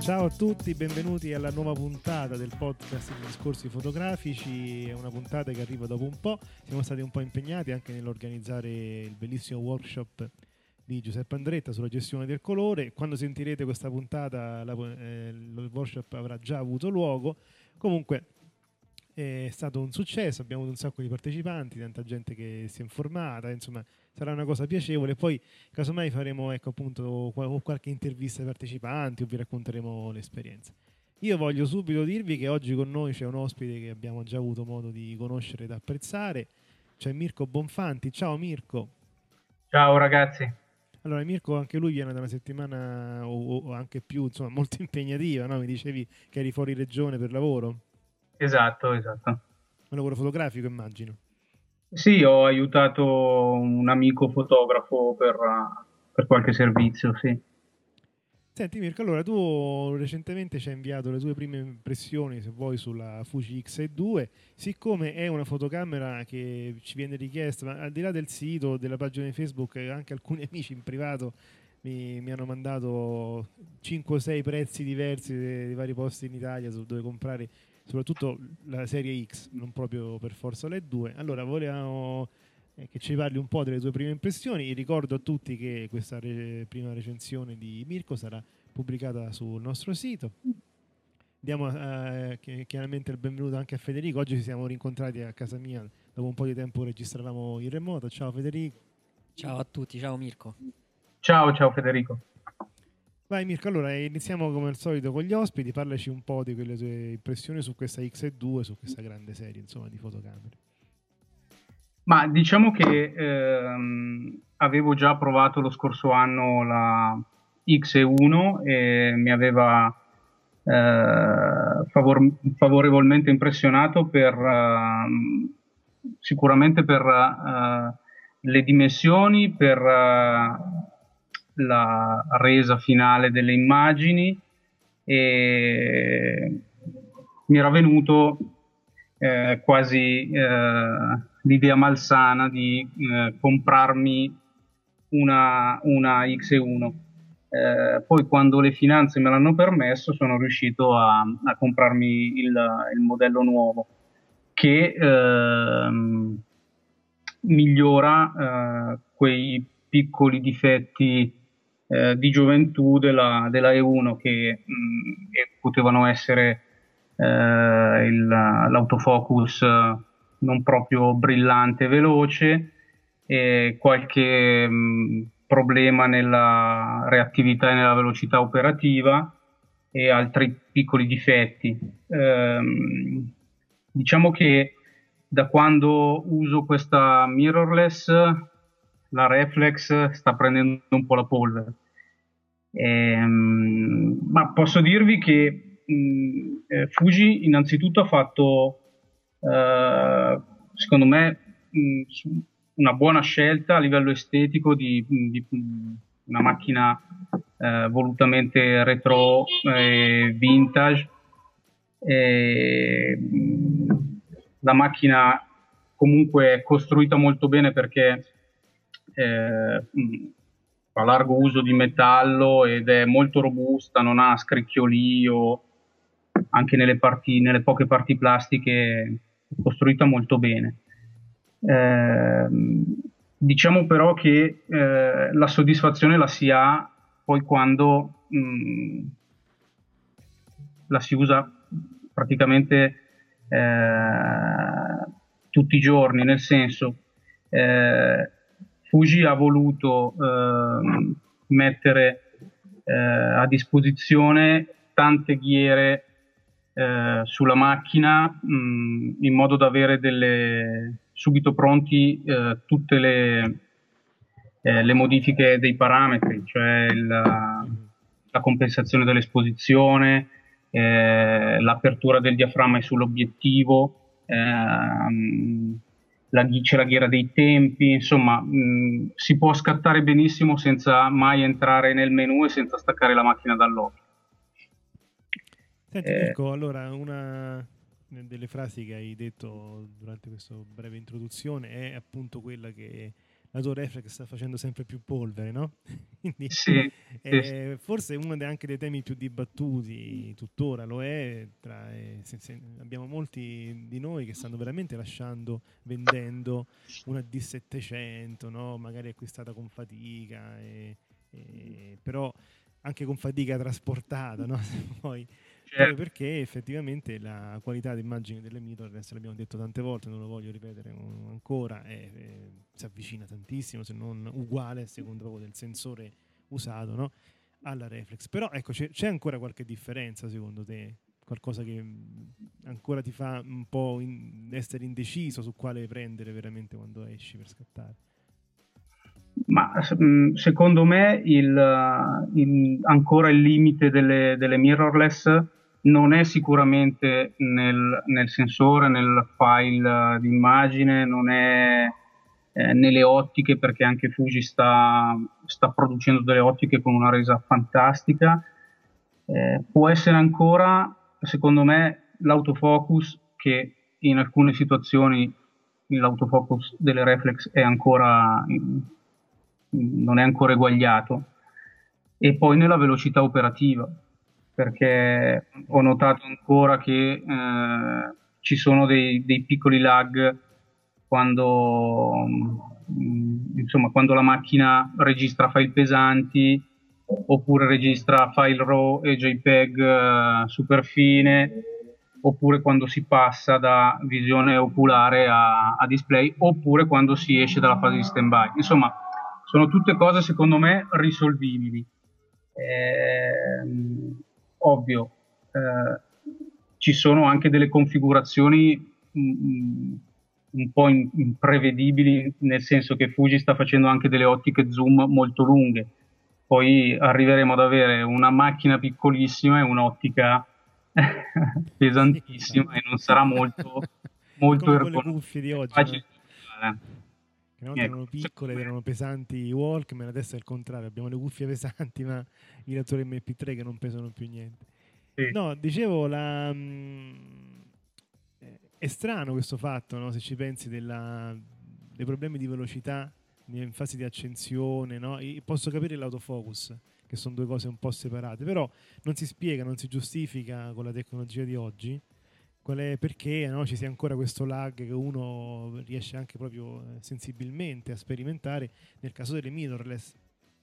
Ciao a tutti, benvenuti alla nuova puntata del podcast di discorsi fotografici. È una puntata che arriva dopo un po'. Siamo stati un po' impegnati anche nell'organizzare il bellissimo workshop di Giuseppe Andretta sulla gestione del colore. Quando sentirete questa puntata, la, eh, il workshop avrà già avuto luogo. Comunque, è stato un successo, abbiamo avuto un sacco di partecipanti, tanta gente che si è informata, insomma sarà una cosa piacevole. Poi casomai faremo ecco, appunto, qualche intervista ai partecipanti o vi racconteremo l'esperienza. Io voglio subito dirvi che oggi con noi c'è un ospite che abbiamo già avuto modo di conoscere ed apprezzare, c'è Mirko Bonfanti. Ciao Mirko. Ciao ragazzi. Allora Mirko anche lui viene da una settimana o, o anche più, insomma molto impegnativa, no? mi dicevi che eri fuori regione per lavoro. Esatto, esatto. Un lavoro fotografico immagino. Sì, ho aiutato un amico fotografo per, per qualche servizio, sì. Senti Mirko, allora tu recentemente ci hai inviato le tue prime impressioni, se vuoi, sulla Fuji X2. Siccome è una fotocamera che ci viene richiesta, ma al di là del sito, della pagina di Facebook, anche alcuni amici in privato mi, mi hanno mandato 5 o 6 prezzi diversi di vari posti in Italia su dove comprare soprattutto la serie X, non proprio per forza le due. Allora, volevamo eh, che ci parli un po' delle tue prime impressioni. Ricordo a tutti che questa re- prima recensione di Mirko sarà pubblicata sul nostro sito. Diamo eh, chiaramente il benvenuto anche a Federico. Oggi ci siamo rincontrati a casa mia, dopo un po' di tempo registravamo in remoto. Ciao Federico. Ciao a tutti, ciao Mirko. Ciao, ciao Federico. Vai Mirko, allora iniziamo come al solito con gli ospiti, parlaci un po' di quelle tue impressioni su questa X2, su questa grande serie insomma, di fotocamere. Ma diciamo che ehm, avevo già provato lo scorso anno la X1 e mi aveva eh, favor- favorevolmente impressionato per eh, sicuramente per eh, le dimensioni, per eh, la resa finale delle immagini e mi era venuto eh, quasi eh, l'idea malsana di eh, comprarmi una, una X1. Eh, poi quando le finanze me l'hanno permesso sono riuscito a, a comprarmi il, il, modello nuovo che ehm, migliora eh, quei piccoli difetti eh, di gioventù della, della E1 che, mh, mm, che potevano essere eh, il, l'autofocus non proprio brillante e veloce e qualche mh, mm, problema nella reattività e nella velocità operativa e altri piccoli difetti. Ehm, diciamo che da quando uso questa mirrorless la reflex sta prendendo un po' la polvere. Ehm, ma posso dirvi che mh, eh, Fuji innanzitutto ha fatto, eh, secondo me, mh, una buona scelta a livello estetico di, di una macchina eh, volutamente retro e vintage. E, la macchina comunque è costruita molto bene perché eh, fa largo uso di metallo ed è molto robusta, non ha scricchiolio, anche nelle, parti, nelle poche parti plastiche costruita molto bene. Eh, diciamo però che eh, la soddisfazione la si ha poi quando mh, mm, la si usa praticamente eh, tutti i giorni, nel senso eh, Fuji ha voluto eh, mettere eh, a disposizione tante ghiere eh, sulla macchina mh, in modo da avere delle, subito pronti eh, tutte le, eh, le, modifiche dei parametri, cioè il, la compensazione dell'esposizione, eh, l'apertura del diaframma sull'obiettivo, ehm, la, c'è la ghiera dei tempi, insomma mh, si può scattare benissimo senza mai entrare nel menu e senza staccare la macchina dall'occhio. Senti eh, Mirko, allora una delle frasi che hai detto durante questa breve introduzione è appunto quella che la tua reflex sta facendo sempre più polvere, no? Quindi sì, eh, sì. forse uno dei, anche dei temi più dibattuti tuttora lo è. Tra, eh, se, se, abbiamo molti di noi che stanno veramente lasciando, vendendo una D700, no? magari acquistata con fatica, e, e, però anche con fatica trasportata, no? poi Certo. perché effettivamente la qualità d'immagine delle mirrorless, l'abbiamo detto tante volte, non lo voglio ripetere ancora, è, è, si avvicina tantissimo, se non uguale a seconda proprio del sensore usato no? alla reflex. Però ecco, c'è, c'è, ancora qualche differenza secondo te? Qualcosa che ancora ti fa un po' in, essere indeciso su quale prendere veramente quando esci per scattare? Ma secondo me il, il, ancora il limite delle, delle mirrorless non è sicuramente nel, nel sensore, nel file di immagine, non è eh, nelle ottiche perché anche Fuji sta, sta, producendo delle ottiche con una resa fantastica. Eh, può essere ancora, secondo me, l'autofocus che in alcune situazioni l'autofocus delle reflex è ancora, non è ancora eguagliato. E poi nella velocità operativa perché ho notato ancora che eh, ci sono dei, dei, piccoli lag quando, mh, insomma, quando la macchina registra file pesanti oppure registra file RAW e JPEG uh, super fine oppure quando si passa da visione oculare a, a display oppure quando si esce dalla fase di stand-by. Insomma, sono tutte cose secondo me risolvibili. Eh, ovvio, eh, ci sono anche delle configurazioni mh, mm, mm, un po' imprevedibili, nel senso che Fuji sta facendo anche delle ottiche zoom molto lunghe. Poi arriveremo ad avere una macchina piccolissima e un'ottica pesantissima e non sarà molto, molto ergonomico. Una volta erano piccole ed erano pesanti Walkman, adesso è il contrario, abbiamo le cuffie pesanti ma i lettori MP3 che non pesano più niente. Sì. No, dicevo, la, mh, mm, è strano questo fatto, no? se ci pensi, della, dei problemi di velocità in fase di accensione, no? posso capire l'autofocus, che sono due cose un po' separate, però non si spiega, non si giustifica con la tecnologia di oggi qual è, perché no, ci sia ancora questo lag che uno riesce anche proprio eh, sensibilmente a sperimentare nel caso delle mirrorless.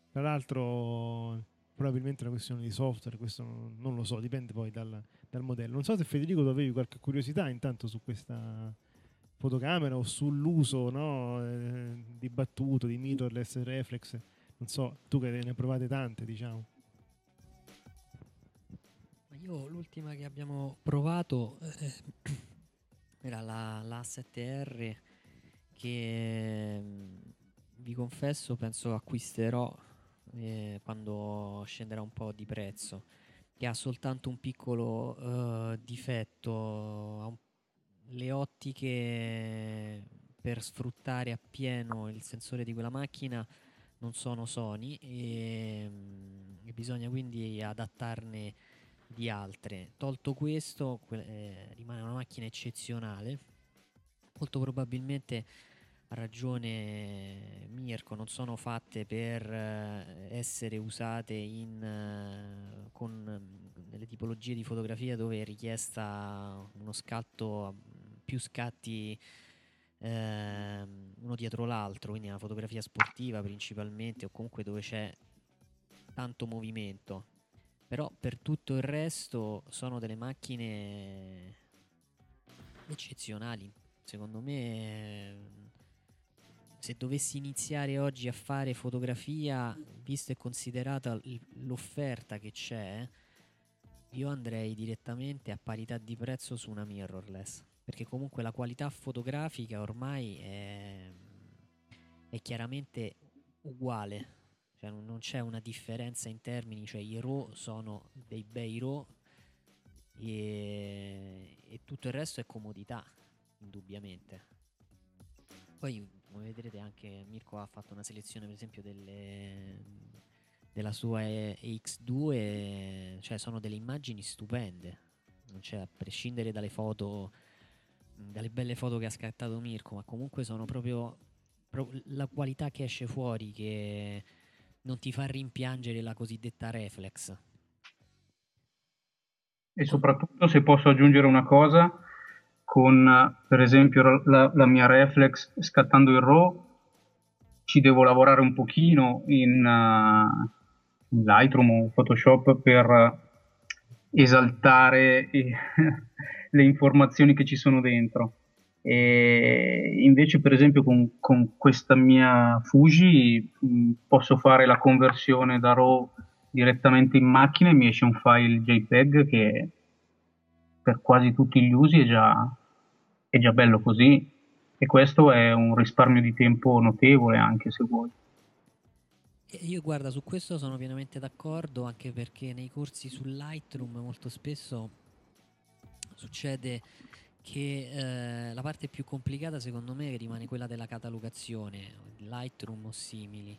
Tra l'altro probabilmente è una questione di software, questo non, non lo so, dipende poi dal, dal, modello. Non so se Federico tu avevi qualche curiosità intanto su questa fotocamera o sull'uso no, eh, dibattuto di mirrorless reflex. Non so, tu che ne provate tante, diciamo. Io l'ultima che abbiamo provato eh, era la, la 7R che mm, vi confesso penso acquisterò eh, quando scenderà un po' di prezzo che ha soltanto un piccolo uh, difetto le ottiche per sfruttare appieno il sensore di quella macchina non sono Sony e, mm, e bisogna quindi adattarne di altre. Tolto questo, eh, rimane una macchina eccezionale. Molto probabilmente ha ragione Mirko, non sono fatte per eh, essere usate in, eh, con delle tipologie di fotografia dove è richiesta uno scatto, più scatti eh, uno dietro l'altro, quindi una fotografia sportiva principalmente o comunque dove c'è tanto movimento però per tutto il resto sono delle macchine eccezionali. Secondo me se dovessi iniziare oggi a fare fotografia, visto e considerata l'offerta che c'è, io andrei direttamente a parità di prezzo su una mirrorless, perché comunque la qualità fotografica ormai è, è chiaramente uguale, cioè non non c'è una differenza in termini, cioè i RAW sono dei bei RAW e, e tutto il resto è comodità, indubbiamente. Poi, come vedrete, anche Mirko ha fatto una selezione, per esempio, delle, della sua E- EX2, cioè sono delle immagini stupende. Non c'è, a prescindere dalle foto, dalle belle foto che ha scattato Mirko, ma comunque sono proprio, pro- la qualità che esce fuori, che non ti fa rimpiangere la cosiddetta reflex. E soprattutto se posso aggiungere una cosa, con per esempio la, la mia reflex scattando il RAW, ci devo lavorare un pochino in, eh, in Lightroom o Photoshop per esaltare eh, le informazioni che ci sono dentro. E invece, per esempio, con, con questa mia Fuji mh, posso fare la conversione da RAW direttamente in macchina e mi esce un file JPEG che per quasi tutti gli usi è già, è già bello così. E questo è un risparmio di tempo notevole, anche se vuoi. Io guarda, su questo sono pienamente d'accordo, anche perché nei corsi su Lightroom molto spesso succede che eh, la parte più complicata secondo me rimane quella della catalogazione, Lightroom o simili.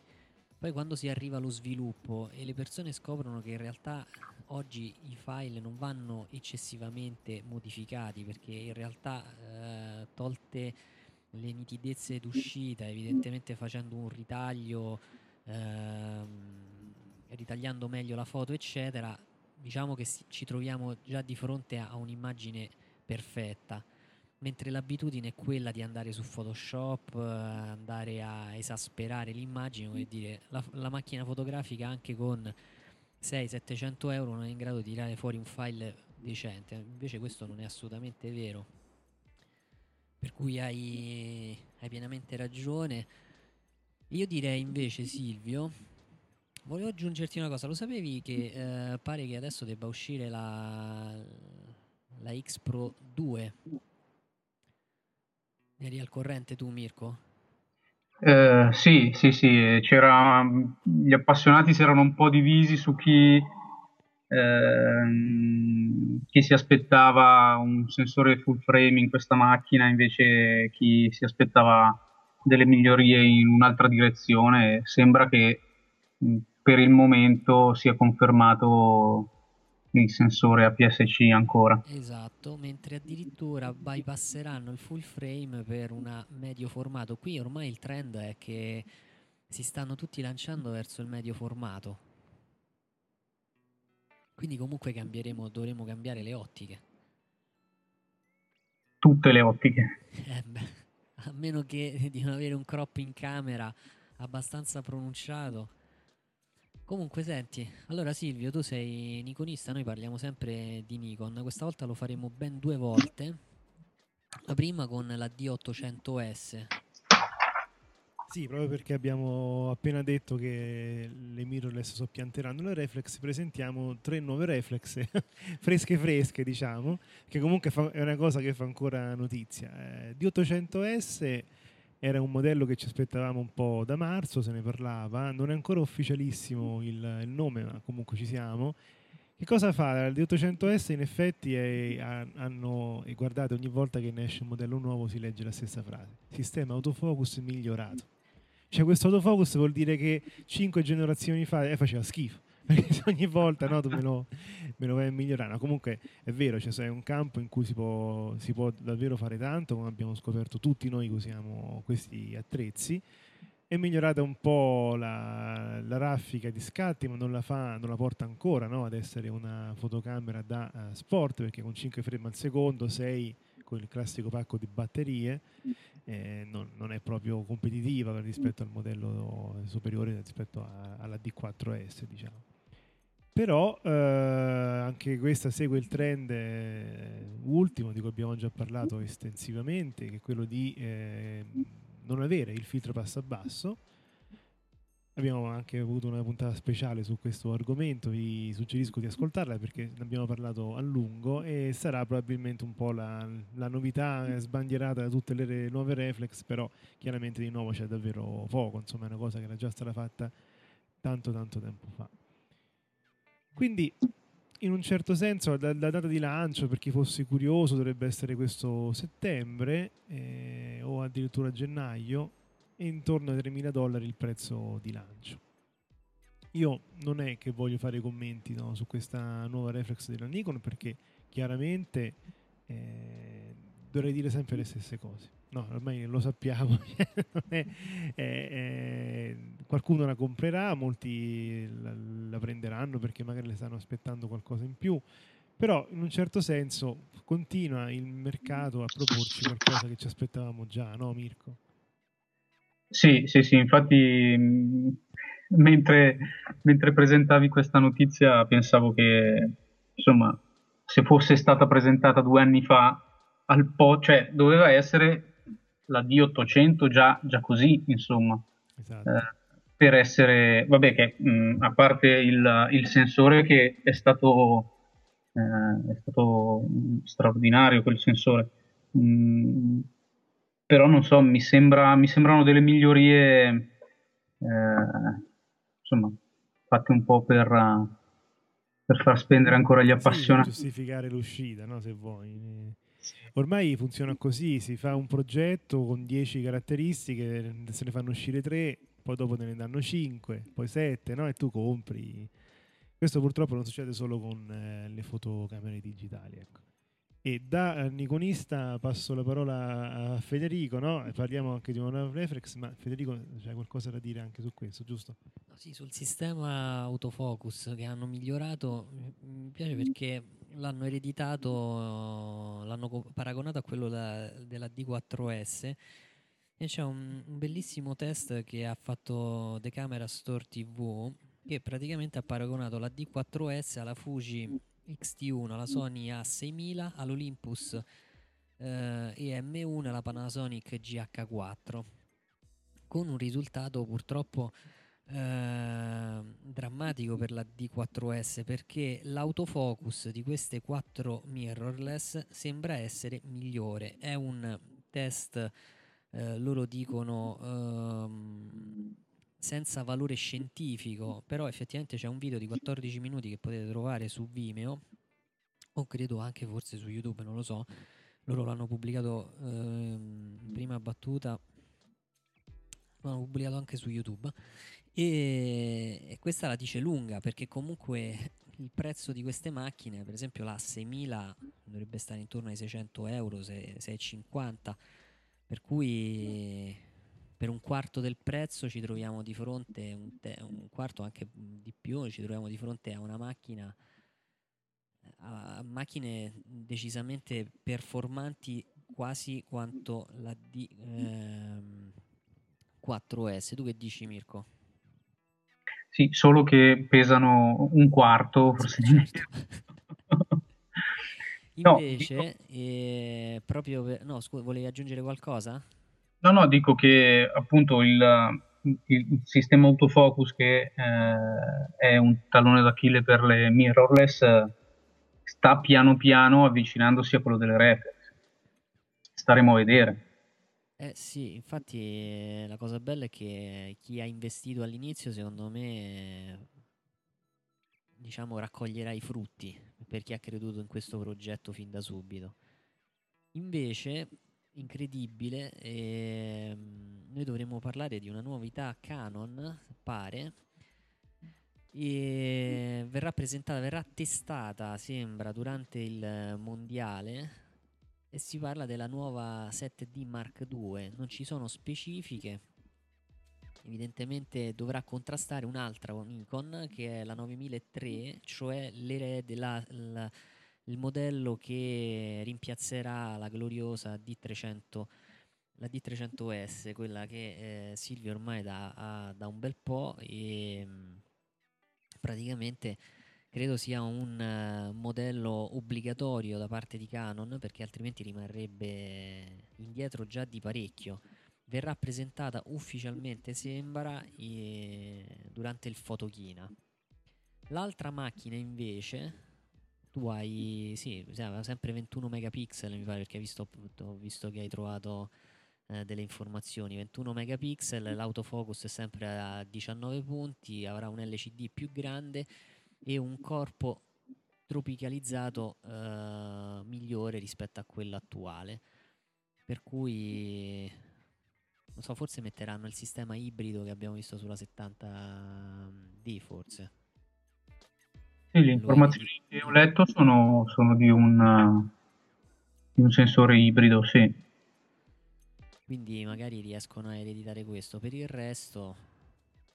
Poi quando si arriva allo sviluppo e le persone scoprono che in realtà oggi i file non vanno eccessivamente modificati perché in realtà eh, tolte le nitidezze d'uscita, evidentemente facendo un ritaglio ehm, ritagliando meglio la foto, eccetera, diciamo che ci troviamo già di fronte a un'immagine perfetta. Mentre l'abitudine è quella di andare su Photoshop, eh, andare a esasperare l'immagine, come dire, la, la macchina fotografica anche con 600-700 euro non è in grado di tirare fuori un file decente. Invece questo non è assolutamente vero. Per cui hai, hai pienamente ragione. Io direi invece, Silvio, volevo aggiungerti una cosa. Lo sapevi che eh, pare che adesso debba uscire la, la X Pro 2? Eri al corrente tu, Mirko? Eh, sì, sì, sì, c'era, gli appassionati si erano un po' divisi su chi, ehm, chi si aspettava un sensore full frame in questa macchina, invece chi si aspettava delle migliorie in un'altra direzione. Sembra che per il momento sia confermato il sensore APS-C ancora. Esatto, mentre addirittura bypasseranno il full frame per una medio formato. Qui ormai il trend è che si stanno tutti lanciando verso il medio formato. Quindi comunque cambieremo, dovremo cambiare le ottiche. Tutte le ottiche. Eh beh, a meno che di non avere un crop in camera abbastanza pronunciato. Comunque, senti, allora Silvio, tu sei Nikonista, noi parliamo sempre di Nikon, questa volta lo faremo ben due volte. La prima con la D800S. Sì, proprio perché abbiamo appena detto che le mirrorless soppianteranno le reflex, presentiamo tre nuove reflex fresche fresche, diciamo, che comunque fa- è una cosa che fa ancora notizia. Eh, D800S era un modello che ci aspettavamo un po' da marzo, se ne parlava, non è ancora ufficialissimo il, il nome, ma comunque ci siamo. Che cosa fa? Il D800S in effetti è, ha- hanno, e guardate ogni volta che ne esce un modello nuovo si legge la stessa frase, sistema autofocus migliorato. Cioè questo autofocus vuol dire che cinque generazioni fa eh, faceva schifo. Perché ogni volta no, tu me lo, me lo vai a migliorare. No, comunque è vero, cioè, è un campo in cui si può, si può davvero fare tanto, come abbiamo scoperto tutti noi che usiamo questi attrezzi. È migliorata un po' la, la raffica di scatti, ma non la, fa, non la porta ancora no, ad essere una fotocamera da eh, sport, perché con 5 frame al secondo, 6 con il classico pacco di batterie, eh, non, non è proprio competitiva rispetto al modello superiore rispetto a- alla D4S, diciamo. Però eh, anche questa segue il trend eh, ultimo di cui abbiamo già parlato estensivamente, che è quello di eh, non avere il filtro passa basso. Abbiamo anche avuto una puntata speciale su questo argomento, vi suggerisco di ascoltarla perché ne abbiamo parlato a lungo e sarà probabilmente un po' la, la novità sbandierata da tutte le re- nuove reflex, però chiaramente di nuovo c'è davvero poco, insomma è una cosa che era già stata fatta tanto tanto tempo fa. Quindi in un certo senso la, la, data di lancio per chi fosse curioso dovrebbe essere questo settembre eh, o addirittura gennaio e intorno ai 3.000 dollari il prezzo di lancio. Io non è che voglio fare commenti no, su questa nuova reflex della Nikon perché chiaramente eh, dovrei dire sempre le stesse cose. No, ormai lo sappiamo, è, è, è, qualcuno la comprerà, molti la, la, prenderanno perché magari le stanno aspettando qualcosa in più, però in un certo senso continua il mercato a proporci qualcosa che ci aspettavamo già, no Mirko? Sì, sì, sì, infatti mentre, mentre presentavi questa notizia pensavo che insomma se fosse stata presentata due anni fa al po', cioè doveva essere la D800 già, già così, insomma, esatto. eh, per essere, vabbè che mh, a parte il, il, sensore che è stato, eh, è stato straordinario quel sensore, mh, però non so, mi, sembra, mi sembrano delle migliorie, eh, insomma, fatte un po' per, per far spendere ancora gli appassionati. Sì, giustificare l'uscita, no, se vuoi. Ormai funziona così, si fa un progetto con 10 caratteristiche, se ne fanno uscire 3, poi dopo te ne danno 5, poi 7, no? E tu compri. Questo purtroppo non succede solo con eh, le fotocamere digitali, ecco. E da eh, Nikonista passo la parola a Federico, no? Parliamo anche di una reflex, ma Federico c'è qualcosa da dire anche su questo, giusto? sì, sul sistema autofocus che hanno migliorato, mi piace perché l'hanno ereditato, l'hanno paragonato a quello da, della D4S e c'è un, un, bellissimo test che ha fatto The Camera Store TV che praticamente ha paragonato la D4S alla Fuji XT1, alla Sony A6000, all'Olympus eh, EM1 e alla Panasonic GH4 con un risultato purtroppo eh, drammatico per la D4S perché l'autofocus di queste quattro mirrorless sembra essere migliore. È un test, eh, loro dicono, ehm, senza valore scientifico, però effettivamente c'è un video di 14 minuti che potete trovare su Vimeo o credo anche forse su YouTube, non lo so. Loro l'hanno pubblicato ehm, in prima battuta l'hanno pubblicato anche su YouTube e, questa la dice lunga perché comunque il prezzo di queste macchine, per esempio la 6000 dovrebbe stare intorno ai 600 euro, 650, per cui per un quarto del prezzo ci troviamo di fronte, un, te- un quarto anche di più, ci troviamo di fronte a una macchina a macchine decisamente performanti quasi quanto la D4S. Ehm, tu che dici Mirko? Sì, solo che pesano un quarto, forse di certo. Invece, no, eh, proprio per... no, scusa, volevi aggiungere qualcosa? No, no, dico che appunto il, il sistema autofocus che eh, è un tallone d'Achille per le mirrorless sta piano piano avvicinandosi a quello delle reflex. Staremo a vedere. Eh sì, infatti la cosa bella è che chi ha investito all'inizio, secondo me, diciamo, raccoglierà i frutti per chi ha creduto in questo progetto fin da subito. Invece, incredibile, ehm, noi dovremmo parlare di una novità Canon, pare, e verrà presentata, verrà testata, sembra, durante il mondiale e si parla della nuova 7D Mark II. Non ci sono specifiche. Evidentemente dovrà contrastare un'altra Nikon che è la 9003, cioè la, la, il modello che rimpiazzerà la gloriosa D300, la D300S, quella che eh, Silvio ormai da, da, un bel po' e praticamente credo sia un uh, modello obbligatorio da parte di Canon perché altrimenti rimarrebbe indietro già di parecchio verrà presentata ufficialmente, sembra, eh, durante il Fotochina. L'altra macchina invece, tu hai, sì, sempre 21 megapixel mi pare perché hai visto, ho visto che hai trovato eh, delle informazioni, 21 megapixel, l'autofocus è sempre a 19 punti, avrà un LCD più grande e un corpo tropicalizzato eh, migliore rispetto a quello attuale. Per cui non so, forse metteranno il sistema ibrido che abbiamo visto sulla 70D forse. Sì, le informazioni che ho letto sono, sono di, un, di un sensore ibrido, sì. Quindi magari riescono a ereditare questo. Per il resto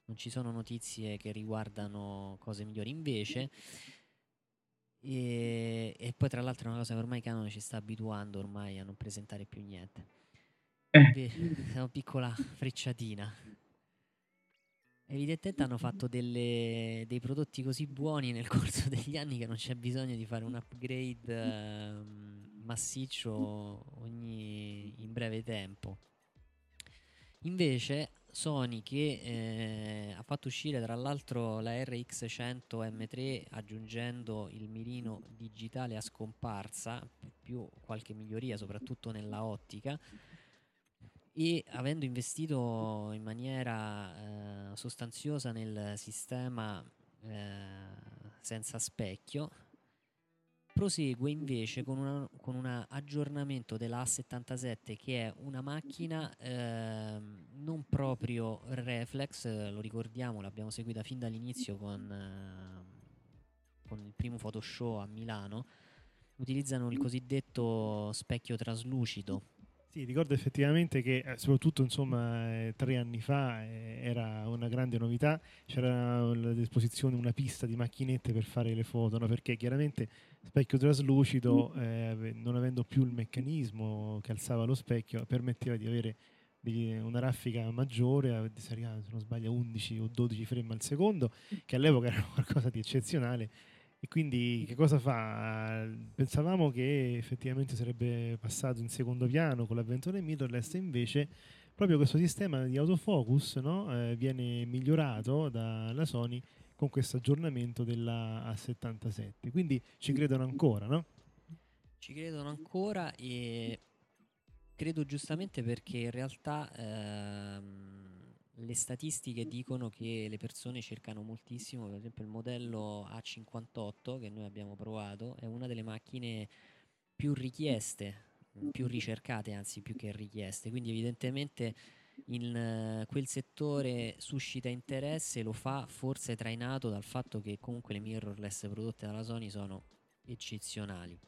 non ci sono notizie che riguardano cose migliori. Invece, e, e poi tra l'altro è una cosa che ormai Canon ci sta abituando ormai a non presentare più niente. Eh. Una piccola frecciatina. Evidentemente hanno fatto delle, dei prodotti così buoni nel corso degli anni che non c'è bisogno di fare un upgrade eh, massiccio ogni, in breve tempo. Invece Sony che eh, ha fatto uscire tra l'altro la RX100 M3 aggiungendo il mirino digitale a scomparsa più qualche miglioria soprattutto nella ottica. E avendo investito in maniera eh, sostanziosa nel sistema eh, senza specchio, prosegue invece con, una, con un aggiornamento della A77 che è una macchina eh, non proprio reflex, lo ricordiamo, l'abbiamo seguita fin dall'inizio con, eh, con il primo Photoshop a Milano, utilizzano il cosiddetto specchio traslucido sì, ricordo effettivamente che eh, soprattutto insomma, eh, tre anni fa eh, era una grande novità, c'era a disposizione una pista di macchinette per fare le foto, no? perché chiaramente specchio traslucido, eh, non avendo più il meccanismo che alzava lo specchio, permetteva di avere una raffica maggiore, se non sbaglio 11 o 12 frame al secondo, che all'epoca era qualcosa di eccezionale e quindi che cosa fa? Pensavamo che effettivamente sarebbe passato in secondo piano con l'avvento mirrorless e invece proprio questo sistema di autofocus no? eh, viene migliorato dalla Sony con questo aggiornamento della A77. Quindi ci credono ancora, no? Ci credono ancora e credo giustamente perché in realtà ehm, le statistiche dicono che le persone cercano moltissimo, per esempio il modello A58 che noi abbiamo provato è una delle macchine più richieste, più ricercate anzi più che richieste, quindi evidentemente in uh, quel settore suscita interesse, lo fa forse trainato dal fatto che comunque le mirrorless prodotte dalla Sony sono eccezionali.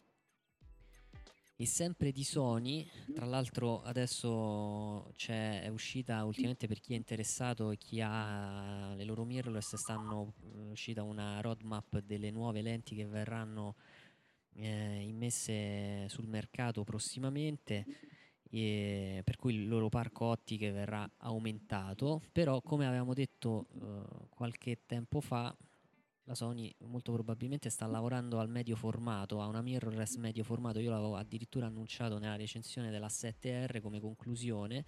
E sempre di Sony, tra l'altro adesso è uscita ultimamente per chi è interessato e chi ha le loro mirrorless stanno è uscita una roadmap delle nuove lenti che verranno eh, immesse sul mercato prossimamente e per cui il loro parco ottiche verrà aumentato. Però come avevamo detto eh, qualche tempo fa la Sony molto probabilmente sta lavorando al medio formato, a una mirrorless medio formato, io l'avevo addirittura annunciato nella recensione della 7R come conclusione.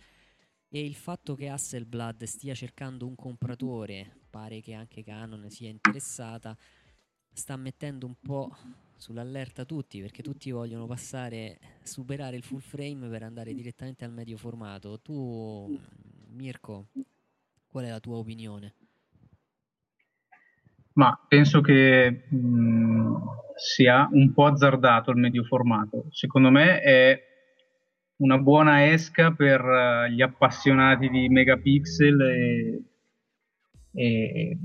E il fatto che Hasselblad stia cercando un compratore, pare che anche Canon sia interessata, sta mettendo un po' sull'allerta tutti perché tutti vogliono passare, superare il full frame per andare direttamente al medio formato. Tu, Mirko, qual è la tua opinione? Ma penso che mh, sia un po' azzardato il medio formato. Secondo me è una buona esca per uh, gli appassionati di megapixel e, e,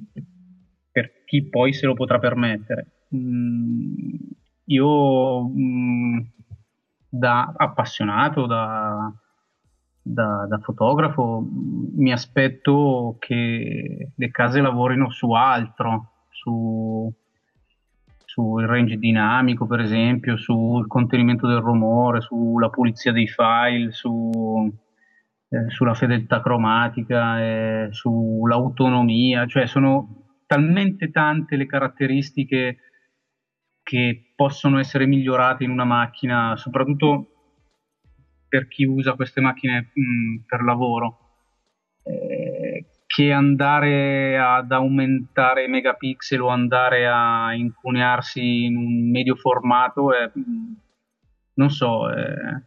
per chi poi se lo potrà permettere. Mm, io mm, da appassionato, da, da, da, fotografo, mi aspetto che le case lavorino su altro, su, sul range dinamico, per esempio, sul contenimento del rumore, sulla pulizia dei file, su, eh, sulla fedeltà cromatica, eh, sull'autonomia, cioè sono talmente tante le caratteristiche che possono essere migliorate in una macchina, soprattutto per chi usa queste macchine mh, per lavoro. Eh, che andare ad aumentare i megapixel o andare a incunearsi in un medio formato è, non so, eh,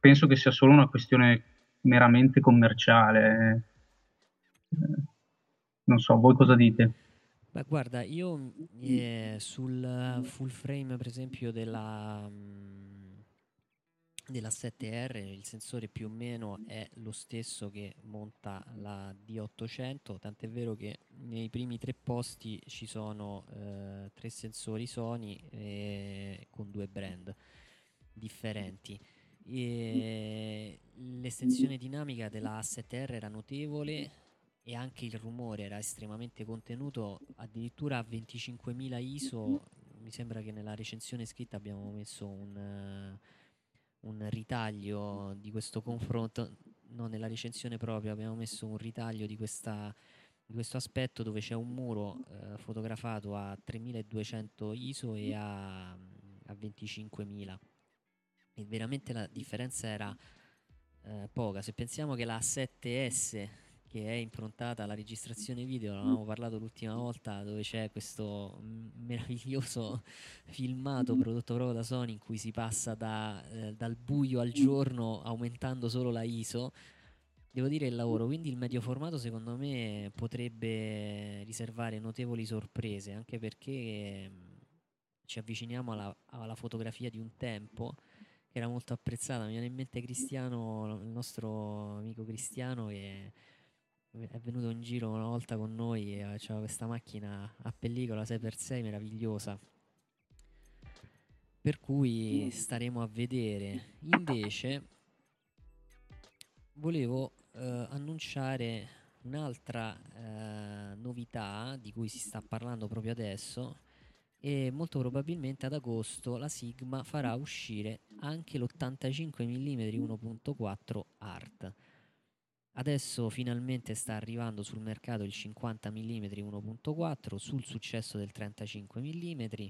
penso che sia solo una questione meramente commerciale. Eh, non so, voi cosa dite? Beh, guarda, io eh, sul full frame, per esempio, della, della 7R, il sensore più o meno è lo stesso che monta la D800, tant'è vero che nei primi tre posti ci sono eh, tre sensori Sony eh, con due brand differenti. E l'estensione dinamica della A7R era notevole e anche il rumore era estremamente contenuto, addirittura a 25.000 ISO. Mi sembra che nella recensione scritta abbiamo messo un, uh, un ritaglio di questo confronto, non nella recensione proprio, abbiamo messo un ritaglio di, questa, di questo aspetto dove c'è un muro uh, fotografato a 3200 ISO e a, a 25.000 e veramente la differenza era eh, poca. Se pensiamo che la 7S che è improntata alla registrazione video, ne avevamo parlato l'ultima volta, dove c'è questo meraviglioso filmato prodotto proprio da Sony in cui si passa da, eh, dal buio al giorno aumentando solo la ISO. Devo dire il lavoro, quindi il medio formato secondo me potrebbe riservare notevoli sorprese, anche perché mm, ci avviciniamo alla, alla fotografia di un tempo che era molto apprezzata. Mi viene in mente Cristiano, il nostro amico Cristiano, che è venuto in giro una volta con noi e aveva questa macchina a pellicola 6x6 meravigliosa. Per cui staremo a vedere. Invece, volevo eh, annunciare un'altra eh, novità di cui si sta parlando proprio adesso e molto probabilmente ad agosto la Sigma farà uscire anche l'85 mm 1.4 Art. Adesso finalmente sta arrivando sul mercato il 50 mm 1.4 sul successo del 35 mm,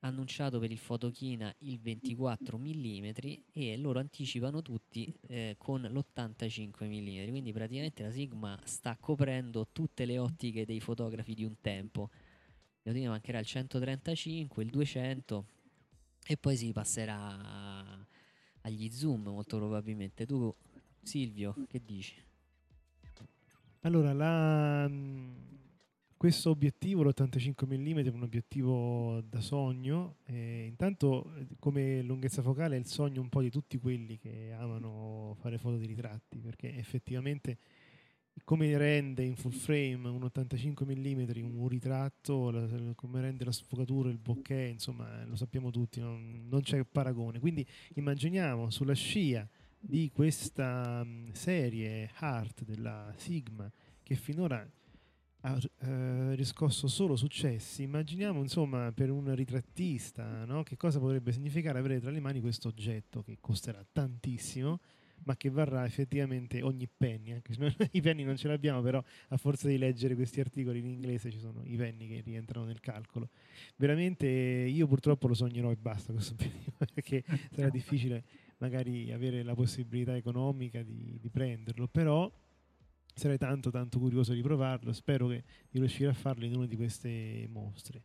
annunciato per il Fotokina il 24 mm e loro anticipano tutti eh, con l'85 mm, quindi praticamente la Sigma sta coprendo tutte le ottiche dei fotografi di un tempo Leodino mancherà il 135, il 200 e poi si passerà agli zoom molto probabilmente. Tu Silvio, che dici? Allora, la, questo obiettivo, l'85 mm, è un obiettivo da sogno. Eh, intanto, come lunghezza focale, è il sogno un po' di tutti quelli che amano fare foto di ritratti, perché effettivamente come rende in full frame un 85 mm un ritratto, la, come rende la sfocatura, il bokeh, insomma lo sappiamo tutti, non, non c'è paragone. Quindi immaginiamo sulla scia di questa um, serie Heart della Sigma che finora ha eh, riscosso solo successi, immaginiamo insomma per un ritrattista no? che cosa potrebbe significare avere tra le mani questo oggetto che costerà tantissimo ma che varrà effettivamente ogni penny, anche se i penny non ce l'abbiamo, però a forza di leggere questi articoli in inglese ci sono i penny che rientrano nel calcolo. Veramente io purtroppo lo sognerò e basta questo obiettivo, perché sarà difficile magari avere la possibilità economica di, di prenderlo, però sarei tanto tanto curioso di provarlo, spero che, di riuscire a farlo in una di queste mostre.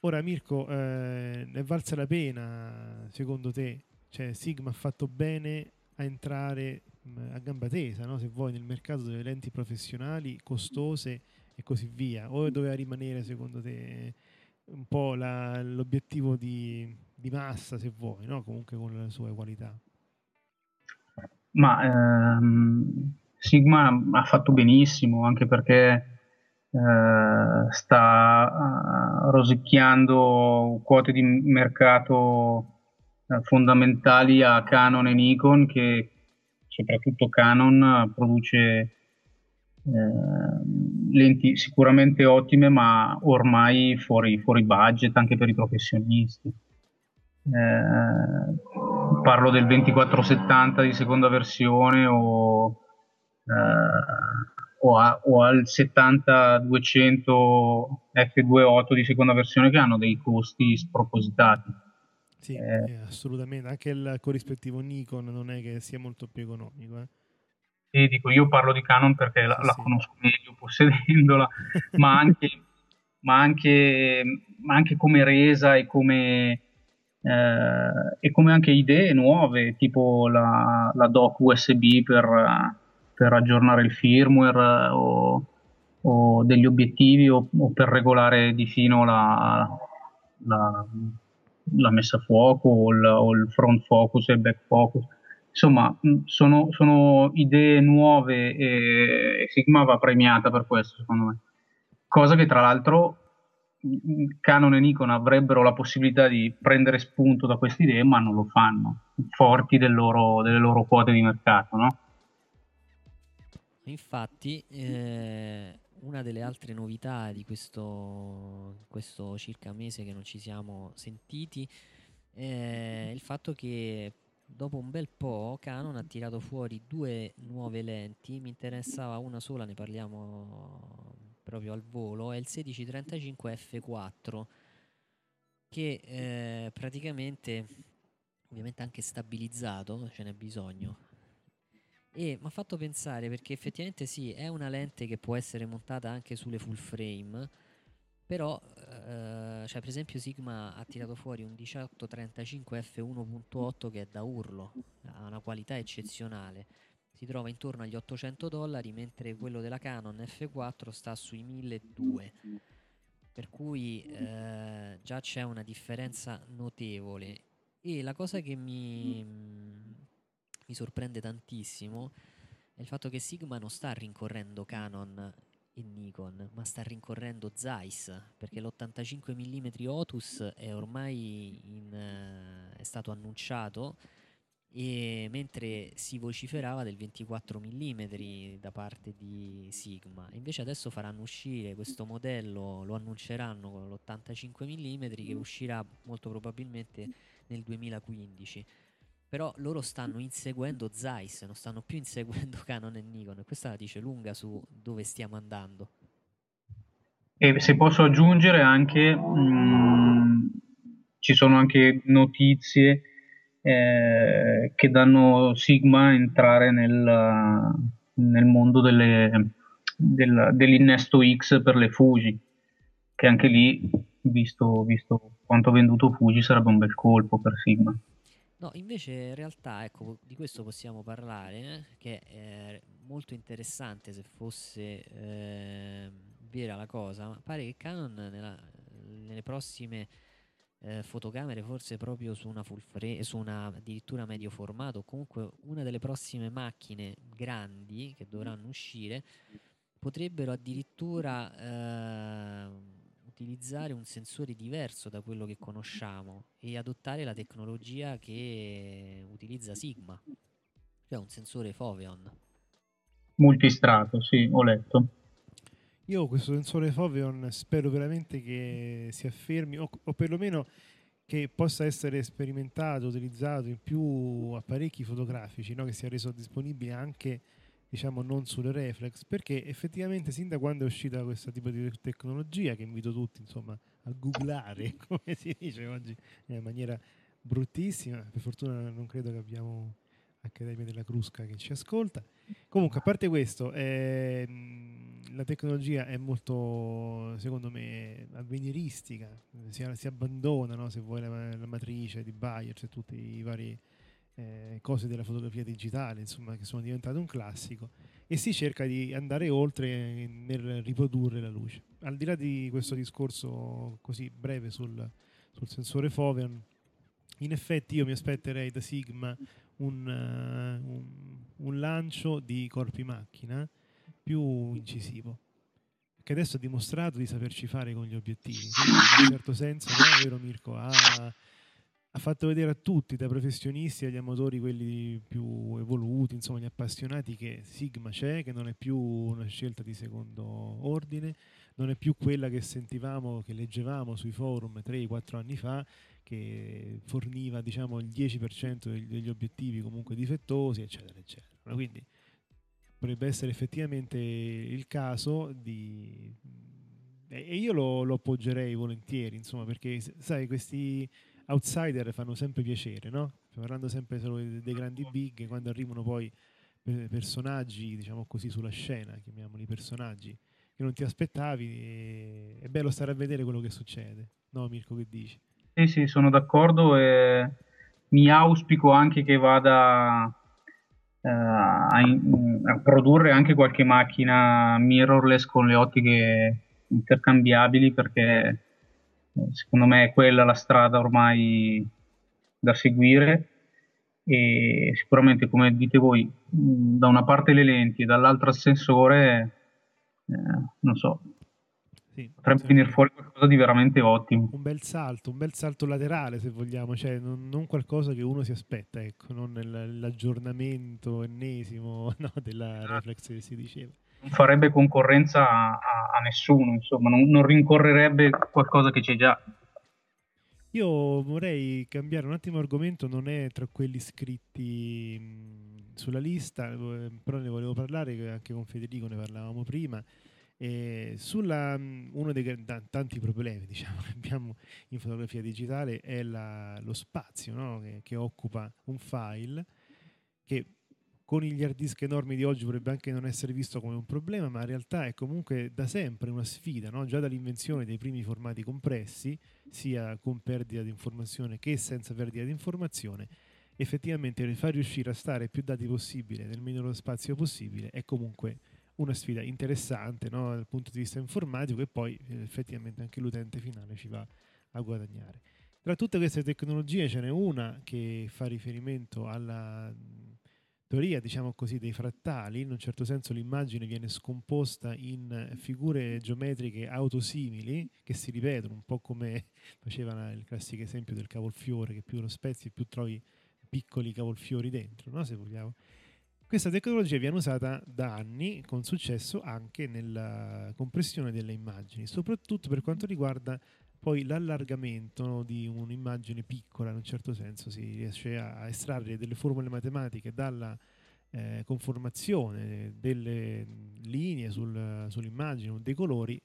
Ora Mirko, eh, è valsa la pena secondo te? Cioè Sigma ha fatto bene a entrare a gamba tesa, no? se vuoi, nel mercato delle lenti professionali costose e così via, o doveva rimanere secondo te un po' la, l'obiettivo di, di, massa, se vuoi, no? comunque con le sue qualità? Ma ehm, Sigma ha fatto benissimo anche perché eh, sta uh, rosicchiando quote di mercato eh, fondamentali a Canon e Nikon che soprattutto Canon produce eh, lenti sicuramente ottime ma ormai fuori, fuori budget anche per i professionisti. Eh, parlo del 2470 di seconda versione o, eh, o, a, o al 70-200 F28 di seconda versione che hanno dei costi spropositati Sì, eh, eh, assolutamente. Anche il corrispettivo Nikon non è che sia molto più economico. Eh. Sì, dico, io parlo di Canon perché la, sì, la sì. conosco meglio possedendola, ma, anche, ma, anche, ma, anche, come resa e come, e come anche idee nuove, tipo la, la dock USB per, per, aggiornare il firmware o, o degli obiettivi o, o, per regolare di fino la, la, la messa a fuoco o il, o il, front focus e il back focus. Insomma, sono, sono idee nuove e Sigma va premiata per questo, secondo me. Cosa che tra l'altro Canon e Nikon avrebbero la possibilità di prendere spunto da queste idee, ma non lo fanno, forti del loro, delle loro quote di mercato, no? Infatti, eh, una delle altre novità di questo, questo circa mese che non ci siamo sentiti è il fatto che dopo un bel po' Canon ha tirato fuori due nuove lenti, mi interessava una sola, ne parliamo proprio al volo, è il 1635 F4 che eh, praticamente ovviamente anche stabilizzato, ce n'è bisogno. E mi ha fatto pensare perché effettivamente sì, è una lente che può essere montata anche sulle full frame, però eh, cioè per esempio Sigma ha tirato fuori un 1835 f1.8 che è da urlo, ha una qualità eccezionale si trova intorno agli 800 dollari, mentre quello della Canon F4 sta sui 1200. Per cui eh, già c'è una differenza notevole. E la cosa che mi, mi sorprende tantissimo è il fatto che Sigma non sta rincorrendo Canon e Nikon, ma sta rincorrendo Zeiss, perché l'85 mm Otus è ormai in, uh, è stato annunciato e mentre si vociferava del 24 mm da parte di Sigma. Invece adesso faranno uscire questo modello lo annunceranno con l'85 mm che uscirà molto probabilmente nel 2015 però loro stanno inseguendo Zeiss non stanno più inseguendo Canon e Nikon. E questa la dice lunga su dove stiamo andando. E se posso aggiungere anche mh, mm, ci sono anche notizie eh, che danno Sigma a entrare nel, nel mondo delle, del, dell'innesto X per le Fuji, che anche lì, visto, visto quanto venduto Fuji, sarebbe un bel colpo per Sigma. No, invece in realtà ecco, di questo possiamo parlare, eh, che è molto interessante se fosse eh, vera la cosa, ma pare che Canon nella, nelle prossime eh, fotocamere forse proprio su una full frame, su una addirittura medio formato, comunque una delle prossime macchine grandi che dovranno uscire potrebbero addirittura eh, utilizzare un sensore diverso da quello che conosciamo e adottare la tecnologia che utilizza Sigma, cioè un sensore Foveon. Multistrato, sì, ho letto. Io questo sensore Foveon spero veramente che si affermi o, o perlomeno che possa essere sperimentato, utilizzato in più apparecchi fotografici, no? che sia reso disponibile anche diciamo non sulle reflex, perché effettivamente sin da quando è uscita questo tipo di tecnologia, che invito tutti insomma a googlare, come si dice oggi in maniera bruttissima, per fortuna non credo che abbiamo Accademia della Crusca che ci ascolta. Comunque, a parte questo, ehm, la tecnologia è molto, secondo me, avveniristica, si, si abbandona, no, se vuoi, la, la, matrice di Bayer, cioè tutte le varie eh, cose della fotografia digitale, insomma, che sono diventate un classico, e si cerca di andare oltre nel riprodurre la luce. Al di là di questo discorso così breve sul, sul sensore Foveon, in effetti io mi aspetterei da Sigma un, uh, un, un lancio di corpi macchina più incisivo che adesso ha dimostrato di saperci fare con gli obiettivi. Quindi, in un certo senso, no, vero Mirko? Ha, ha, fatto vedere a tutti, dai professionisti agli amatori, quelli più evoluti, insomma, gli appassionati, che Sigma c'è, che non è più una scelta di secondo ordine, non è più quella che sentivamo, che leggevamo sui forum 3-4 anni fa, che forniva diciamo, il 10% degli obiettivi comunque difettosi, eccetera, eccetera. Quindi potrebbe essere effettivamente il caso di... E io lo, lo appoggerei volentieri, insomma, perché sai, questi outsider fanno sempre piacere, no? Parlando sempre solo dei, grandi big, quando arrivano poi per- personaggi, diciamo così, sulla scena, chiamiamoli personaggi, che non ti aspettavi, è bello stare a vedere quello che succede. No, Mirko, che dici? Sì, sì, sono d'accordo e mi auspico anche che vada eh, a, a produrre anche qualche macchina mirrorless con le ottiche intercambiabili perché eh, secondo me è quella la strada ormai da seguire e sicuramente come dite voi da una parte le lenti e dall'altra il sensore eh, non so Sì, potrebbe venire fuori qualcosa di veramente ottimo Un bel salto, un bel salto laterale se vogliamo, cioè non, non qualcosa che uno si aspetta, ecco, non l'aggiornamento ennesimo no, della reflex che si diceva. non farebbe concorrenza a, a- a nessuno, insomma, non, non rincorrerebbe qualcosa che c'è già. Io vorrei cambiare un attimo argomento, non è tra quelli scritti sulla lista, eh, però ne volevo parlare che anche con Federico, ne parlavamo prima. E sulla, uno dei tanti problemi diciamo, che abbiamo in fotografia digitale è la- lo spazio no? che, che occupa un file che con gli hard disk enormi di oggi potrebbe anche non essere visto come un problema, ma in realtà è comunque da sempre una sfida, no? già dall'invenzione dei primi formati compressi, sia con perdita di informazione che senza perdita di informazione, effettivamente far riuscire a stare più dati possibile nel minore spazio possibile è comunque una sfida interessante no? dal punto di vista informatico e poi eh, effettivamente anche l'utente finale ci va a guadagnare. Tra tutte queste tecnologie ce n'è una che fa riferimento alla mh, teoria, diciamo così, dei frattali. In un certo senso l'immagine viene scomposta in figure geometriche autosimili che si ripetono, un po' come faceva il classico esempio del cavolfiore, che più lo spezzi più trovi piccoli cavolfiori dentro, no? se vogliamo. Questa tecnologia viene usata da anni con successo anche nella compressione delle immagini, soprattutto per quanto riguarda poi l'allargamento di un'immagine piccola, in un certo senso si riesce a estrarre delle formule matematiche dalla eh, conformazione delle linee sul- sull'immagine o dei colori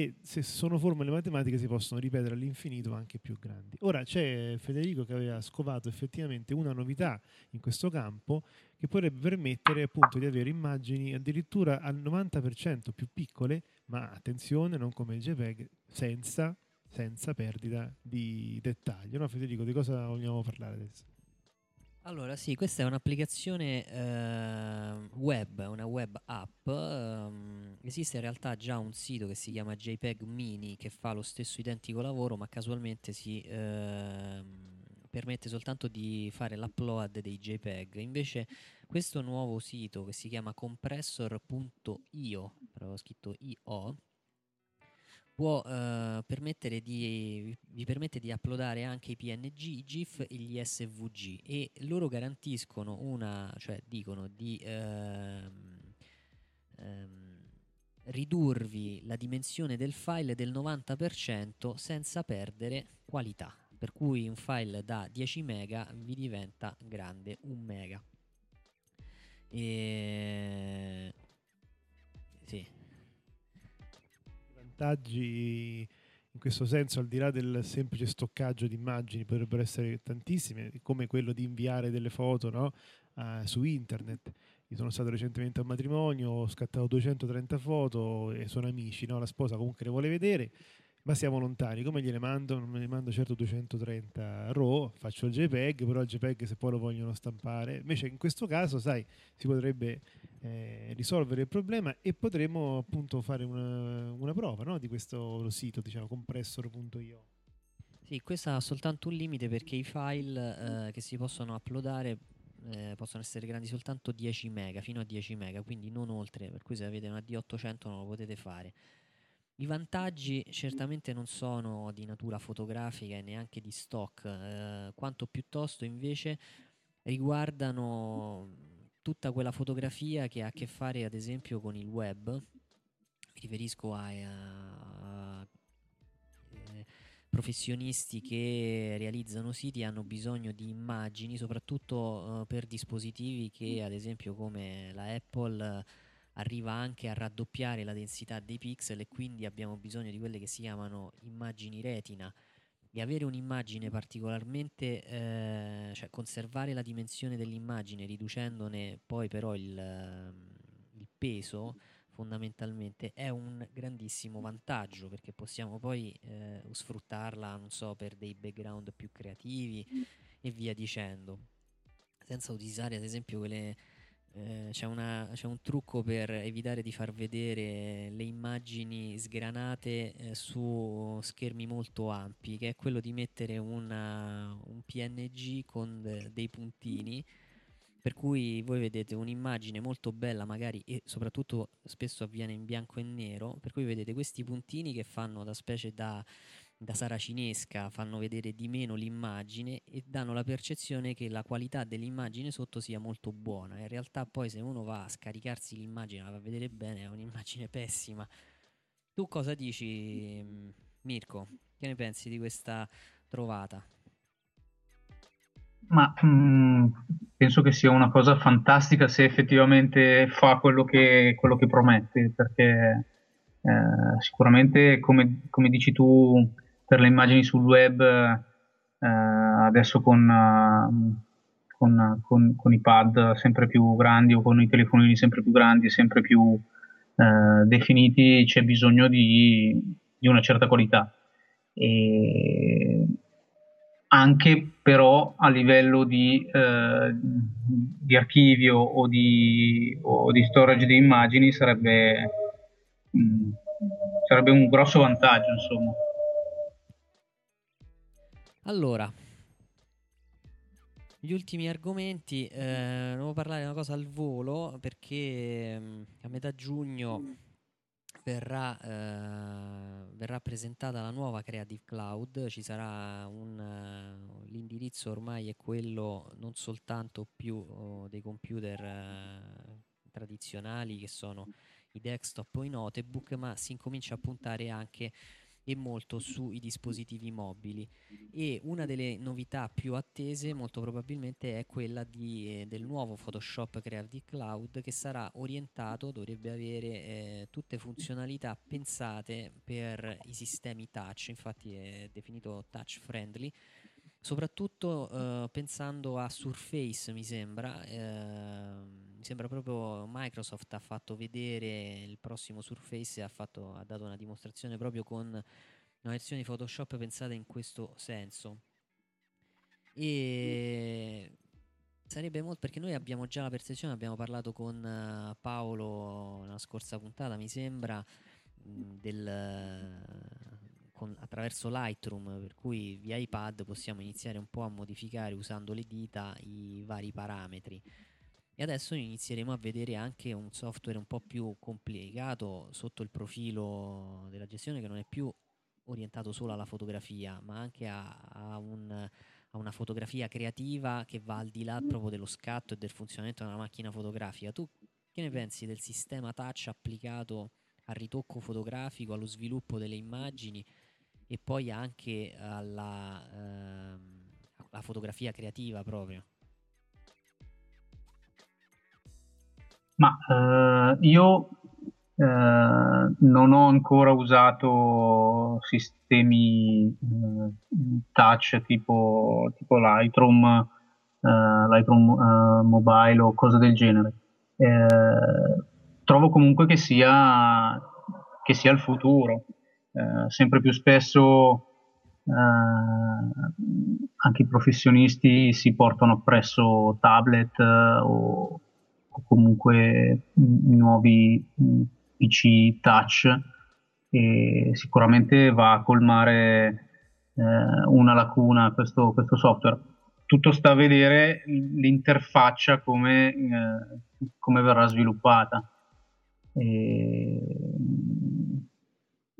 e se sono formule matematiche si possono ripetere all'infinito anche più grandi. Ora c'è Federico che aveva scovato effettivamente una novità in questo campo che potrebbe permettere appunto di avere immagini addirittura al 90% più piccole, ma attenzione, non come il JPEG, senza, senza perdita di dettaglio. No Federico, di cosa vogliamo parlare adesso? Allora, sì, questa è un'applicazione eh, web, una web app. ehm, esiste in realtà già un sito che si chiama JPEG Mini che fa lo stesso identico lavoro, ma casualmente si ehm, permette soltanto di fare l'upload dei JPEG. Invece, questo nuovo sito che si chiama compressor.io, proprio scritto IO, può eh, permettere di, vi permette di uploadare anche i PNG, i GIF e gli SVG e loro garantiscono una, cioè dicono di ehm, ehm, ridurvi la dimensione del file del 90% senza perdere qualità. Per cui un file da 10 mega vi diventa grande 1 mega. E... Sì, vantaggi in questo senso, al di là del semplice stoccaggio di immagini, potrebbero essere tantissime, come quello di inviare delle foto no? eh, su internet. Io sono stato recentemente a un matrimonio, ho scattato 230 foto e sono amici, no? la sposa comunque le vuole vedere, ma siamo lontani. Come gliele mando? Non me ne mando certo 230 RAW, faccio il JPEG, però il JPEG se poi lo vogliono stampare. Invece in questo caso, sai, si potrebbe eh, risolvere il problema e potremmo appunto fare una, una prova no? di questo sito, diciamo, compressor.io. Sì, questo ha soltanto un limite perché i file eh, che si possono uploadare eh, possono essere grandi soltanto 10 mega, fino a 10 mega, quindi non oltre, per cui se avete una D800 non lo potete fare. I vantaggi certamente non sono di natura fotografica e neanche di stock, eh, quanto piuttosto invece riguardano tutta quella fotografia che ha a che fare ad esempio con il web. Mi riferisco a, a- a- professionisti che realizzano siti hanno bisogno di immagini, soprattutto eh, per dispositivi che ad esempio come la Apple arriva anche a raddoppiare la densità dei pixel e quindi abbiamo bisogno di quelle che si chiamano immagini retina. E avere un'immagine particolarmente, eh, cioè conservare la dimensione dell'immagine riducendone poi però il, ehm, il peso fondamentalmente è un grandissimo vantaggio perché possiamo poi eh, sfruttarla, non so, per dei background più creativi e via dicendo, senza utilizzare ad esempio quelle eh, c'è, una, c'è, un trucco per evitare di far vedere le immagini sgranate eh, su schermi molto ampi, che è quello di mettere una, un PNG con de, dei puntini, per cui voi vedete un'immagine molto bella, magari e soprattutto spesso avviene in bianco e nero, per cui vedete questi puntini che fanno da specie da da saracinesca fanno vedere di meno l'immagine e danno la percezione che la qualità dell'immagine sotto sia molto buona. In realtà poi se uno va a scaricarsi l'immagine, la va a vedere bene, è un'immagine pessima. Tu cosa dici Mirko? Che ne pensi di questa trovata? Ma mm, penso che sia una cosa fantastica se effettivamente fa quello che, quello che promette, perché eh, sicuramente, come, come, dici tu, per le immagini sul web eh, adesso con, uh, con, con, con, i pad sempre più grandi o con i telefonini sempre più grandi e sempre più uh, definiti c'è bisogno di, di, una certa qualità. E anche però a livello di, uh, di archivio o di, o di, storage di immagini sarebbe, mh, mm, sarebbe un grosso vantaggio insomma. Allora, gli ultimi argomenti, eh, devo parlare di una cosa al volo perché mm, a metà giugno verrà, eh, verrà, presentata la nuova Creative Cloud, ci sarà un, uh, l'indirizzo ormai è quello non soltanto più oh, dei computer uh, tradizionali che sono i desktop o i notebook, ma si incomincia a puntare anche e molto sui dispositivi mobili. E una delle novità più attese molto probabilmente è quella di, eh, del nuovo Photoshop Creative Cloud che sarà orientato, dovrebbe avere eh, tutte funzionalità pensate per i sistemi touch, infatti è definito touch friendly soprattutto eh, pensando a Surface mi sembra eh, mi sembra proprio Microsoft ha fatto vedere il prossimo Surface ha, fatto, ha dato una dimostrazione proprio con una versione di Photoshop pensata in questo senso. E sarebbe molto perché noi abbiamo già la percezione abbiamo parlato con uh, Paolo nella scorsa puntata mi sembra mh, del con, attraverso Lightroom, per cui via iPad possiamo iniziare un po' a modificare usando le dita i vari parametri. E adesso inizieremo a vedere anche un software un po' più complicato sotto il profilo della gestione che non è più orientato solo alla fotografia, ma anche a, a, un, a una fotografia creativa che va al di là proprio dello scatto e del funzionamento della macchina fotografica. Tu che ne pensi del sistema touch applicato al ritocco fotografico, allo sviluppo delle immagini e poi anche alla, ehm, alla fotografia creativa proprio. Ma eh, io eh, non ho ancora usato sistemi eh, touch tipo, tipo Lightroom, eh, Lightroom eh, Mobile o cose del genere. Eh, trovo comunque che sia, che sia il futuro. Eh, sempre più spesso eh, anche i professionisti si portano appresso tablet eh, o, o, comunque nuovi PC touch e sicuramente va a colmare eh, una lacuna questo, questo, software. Tutto sta a vedere l'interfaccia come, eh, come verrà sviluppata. E,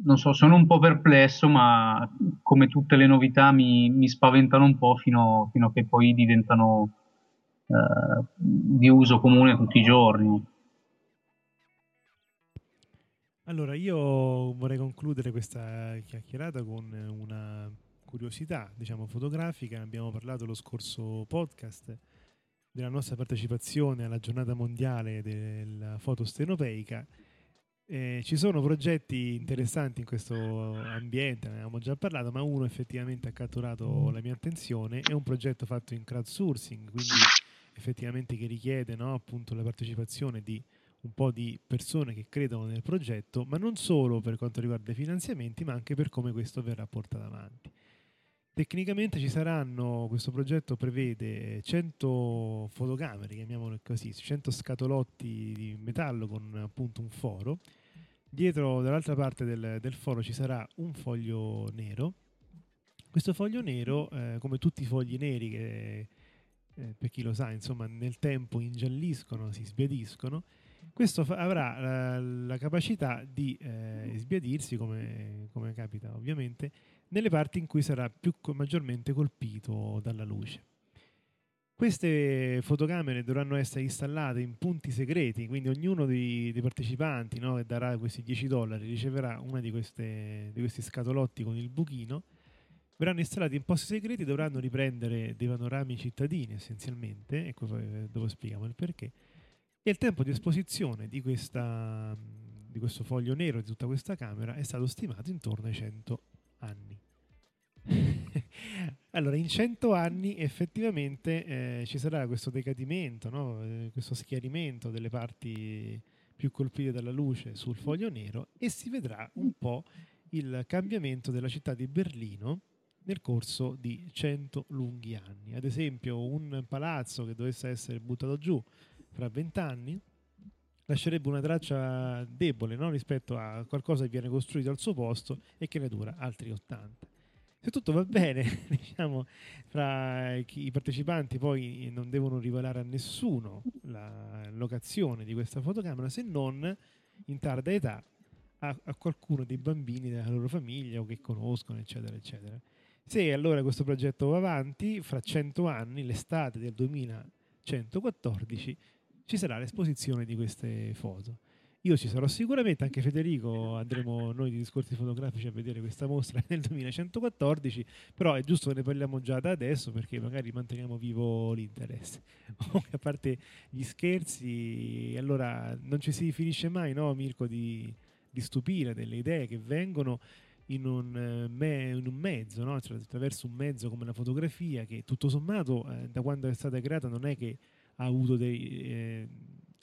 non so, sono un po' perplesso, ma come tutte le novità mi, mi spaventano un po' fino, fino, a che poi diventano eh, di uso comune tutti i giorni. Allora, io vorrei concludere questa chiacchierata con una curiosità, diciamo, fotografica. Abbiamo parlato lo scorso podcast della nostra partecipazione alla giornata mondiale della foto stenopeica Eh, ci sono progetti interessanti in questo ambiente, ne avevamo già parlato, ma uno effettivamente ha catturato la mia attenzione. È un progetto fatto in crowdsourcing, quindi effettivamente che richiede no, appunto la partecipazione di un po' di persone che credono nel progetto, ma non solo per quanto riguarda i finanziamenti, ma anche per come questo verrà portato avanti. Tecnicamente ci saranno, questo progetto prevede 100 fotocamere, chiamiamolo così, 100 scatolotti di metallo con appunto un foro. Dietro, dall'altra parte del, del foro, ci sarà un foglio nero. Questo foglio nero, eh, come tutti i fogli neri che, eh, per chi lo sa, insomma, nel tempo ingialliscono, si sbiadiscono, questo fa- avrà la, la, capacità di eh, sbiadirsi, come, come capita ovviamente, nelle parti in cui sarà più, maggiormente colpito dalla luce. Queste fotocamere dovranno essere installate in punti segreti, quindi ognuno dei, dei partecipanti no, che darà questi 10 dollari riceverà una di, queste, di questi scatolotti con il buchino. Verranno installati in posti segreti, dovranno riprendere dei panorami cittadini essenzialmente, e poi dopo spieghiamo il perché. E il tempo di esposizione di, questa, di questo foglio nero di tutta questa camera è stato stimato intorno ai 100 anni. allora, in 100 anni effettivamente eh, ci sarà questo decadimento, no? eh, questo schiarimento delle parti più colpite dalla luce sul foglio nero e si vedrà un po' il cambiamento della città di Berlino nel corso di 100 lunghi anni. Ad esempio, un palazzo che dovesse essere buttato giù fra 20 anni lascerebbe una traccia debole no? rispetto a qualcosa che viene costruito al suo posto e che ne dura altri 80 se tutto va bene, diciamo, fra i partecipanti poi non devono rivelare a nessuno la locazione di questa fotocamera se non in tarda età a, a qualcuno dei bambini della loro famiglia o che conoscono, eccetera, eccetera. Se allora questo progetto va avanti, fra 100 anni, l'estate del 2114, ci sarà l'esposizione di queste foto. Io ci sarò sicuramente, anche Federico, andremo noi di discorsi fotografici a vedere questa mostra nel 2114, però è giusto che ne parliamo già da adesso perché magari manteniamo vivo l'interesse. a parte gli scherzi, allora non ci si finisce mai, no Mirko, di, di stupire delle idee che vengono in un, me, in un mezzo, no? attraverso un mezzo come la fotografia che tutto sommato eh, da quando è stata creata non è che ha avuto dei... Eh,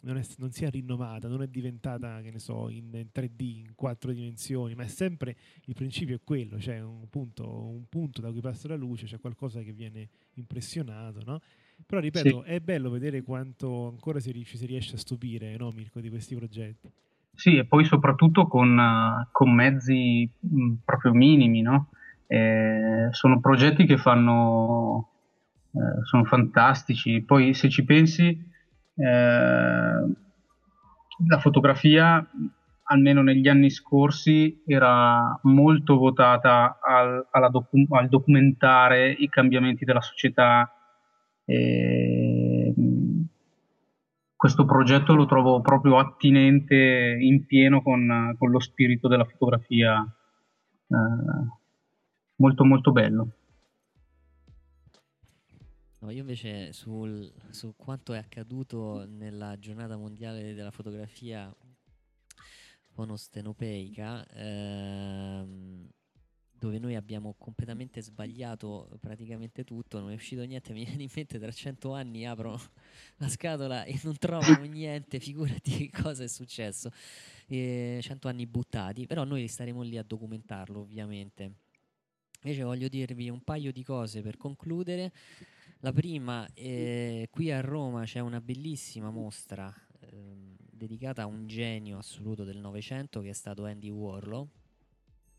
non, è, non, si è rinnovata, non è diventata, che ne so, in, in, 3D, in quattro dimensioni, ma è sempre il principio è quello, c'è un punto, un punto da cui passa la luce, c'è qualcosa che viene impressionato, no? Però ripeto, sì. è bello vedere quanto ancora si, si riesce a stupire, no, Mirko, di questi progetti. Sì, e poi soprattutto con, con mezzi mh, proprio minimi, no? Eh, sono progetti che fanno, eh, sono fantastici. Poi se ci pensi, la fotografia, almeno negli anni scorsi, era molto votata al, docu- al documentare i cambiamenti della società. E, questo progetto lo trovo proprio attinente in pieno con, con lo spirito della fotografia, eh, molto molto bello. No, io invece sul, su quanto è accaduto nella giornata mondiale della fotografia fonostenopeica, ehm, dove noi abbiamo completamente sbagliato praticamente tutto, non è uscito niente, mi viene in mente tra cento anni apro la scatola e non trovano niente, figurati che cosa è successo. Cento anni buttati, però noi staremo lì a documentarlo ovviamente. Invece voglio dirvi un paio di cose per concludere. La prima, eh, qui a Roma c'è una bellissima mostra eh, dedicata a un genio assoluto del Novecento che è stato Andy Warlow.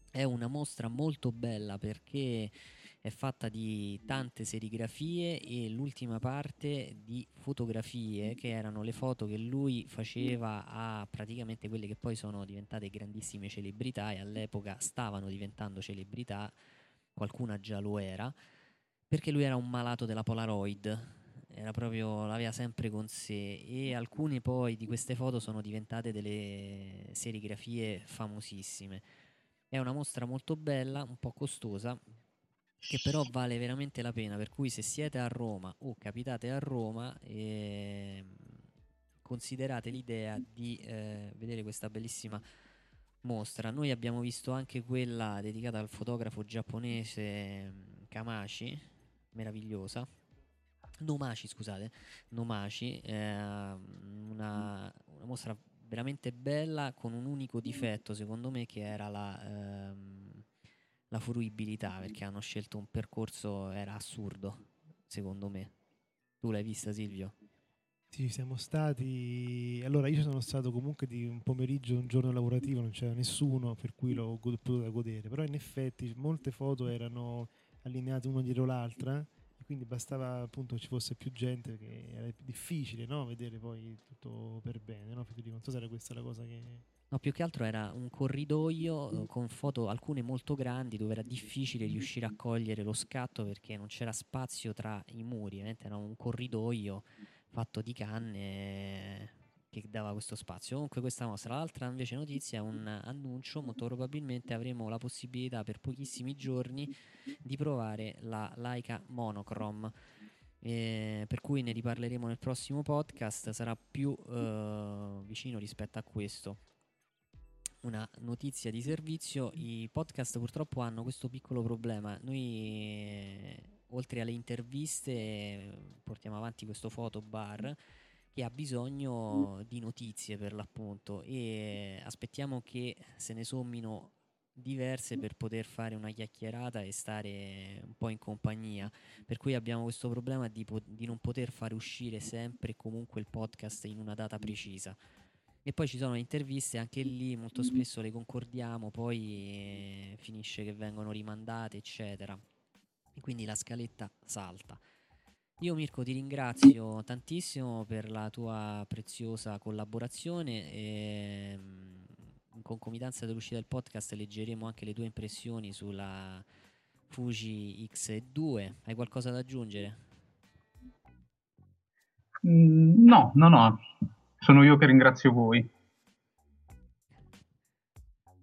È una mostra molto bella perché è fatta di tante serigrafie e l'ultima parte di fotografie che erano le foto che lui faceva a praticamente quelle che poi sono diventate grandissime celebrità e all'epoca stavano diventando celebrità, qualcuna già lo era perché lui era un malato della Polaroid, era proprio, l'aveva sempre con sé e alcune poi di queste foto sono diventate delle serigrafie famosissime. È una mostra molto bella, un po' costosa, che però vale veramente la pena, per cui se siete a Roma o capitate a Roma, eh, considerate l'idea di eh, vedere questa bellissima mostra. Noi abbiamo visto anche quella dedicata al fotografo giapponese mm, Kamashi, meravigliosa. Nomashi, scusate, Nomashi, eh, una, una, mostra veramente bella con un unico difetto, secondo me, che era la, ehm, la fruibilità, perché hanno scelto un percorso, era assurdo, secondo me. Tu l'hai vista, Silvio? Sì, siamo stati. Allora, io sono stato comunque di un pomeriggio, un giorno lavorativo, non c'era nessuno, per cui l'ho potuto godere. Però in effetti molte foto erano allineate una dietro l'altra e quindi bastava appunto ci fosse più gente perché era difficile no? vedere poi tutto per bene. No? Non so se era questa la cosa che. No, più che altro era un corridoio eh, con foto alcune molto grandi dove era difficile riuscire a cogliere lo scatto perché non c'era spazio tra i muri, era un corridoio fatto di canne che dava questo spazio. Comunque questa mostra, l'altra invece notizia è un annuncio, molto probabilmente avremo la possibilità per pochissimi giorni di provare la Leica Monochrome. Eh, per cui ne riparleremo nel prossimo podcast, sarà più eh, vicino rispetto a questo. Una notizia di servizio, i podcast purtroppo hanno questo piccolo problema. Noi oltre alle interviste portiamo avanti questo fotobar che ha bisogno di notizie per l'appunto e aspettiamo che se ne sommino diverse per poter fare una chiacchierata e stare un po' in compagnia. Per cui abbiamo questo problema di, po- di non poter fare uscire sempre e comunque il podcast in una data precisa. E poi ci sono le interviste, anche lì molto spesso le concordiamo, poi eh, finisce che vengono rimandate, eccetera e quindi la scaletta salta. Io Mirko ti ringrazio tantissimo per la tua preziosa collaborazione e mm, in concomitanza dell'uscita del podcast leggeremo anche le tue impressioni sulla Fuji X2. Hai qualcosa da aggiungere? Mm, no, no, no. Sono io che ringrazio voi.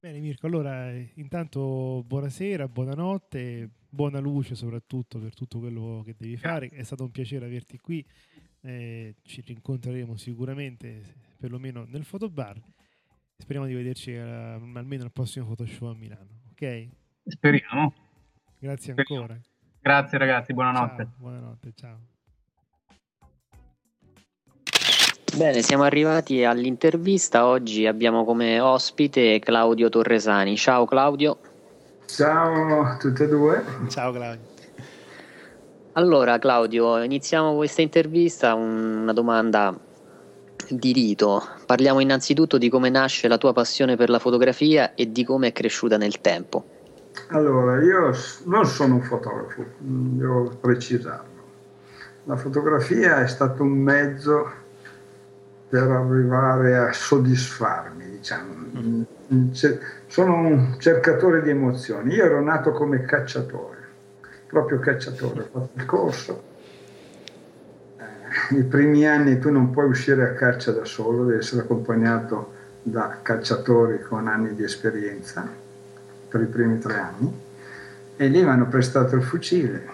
Bene Mirko, allora intanto buonasera, buonanotte, buona luce soprattutto per tutto quello che devi fare. È stato un piacere averti qui, eh, ci rincontreremo sicuramente perlomeno nel fotobar. Speriamo di vederci eh, almeno al prossimo Photoshop a Milano, ok? Speriamo. Grazie ancora. Grazie ragazzi, buonanotte. Ciao, buonanotte, ciao. Bene, siamo arrivati all'intervista. Oggi abbiamo come ospite Claudio Torresani. Ciao Claudio. Ciao a tutte e due. Ciao Claudio. Allora Claudio, iniziamo questa intervista una domanda di rito. Parliamo innanzitutto di come nasce la tua passione per la fotografia e di come è cresciuta nel tempo. Allora, io non sono un fotografo, devo precisarlo. La fotografia è stato un mezzo per arrivare a soddisfarmi, diciamo. Mm. Sono un cercatore di emozioni. Io ero nato come cacciatore, proprio cacciatore, ho fatto il corso. Eh, I primi anni tu non puoi uscire a caccia da solo, devi essere accompagnato da cacciatori con anni di esperienza per i primi tre anni e lì mi hanno prestato il fucile,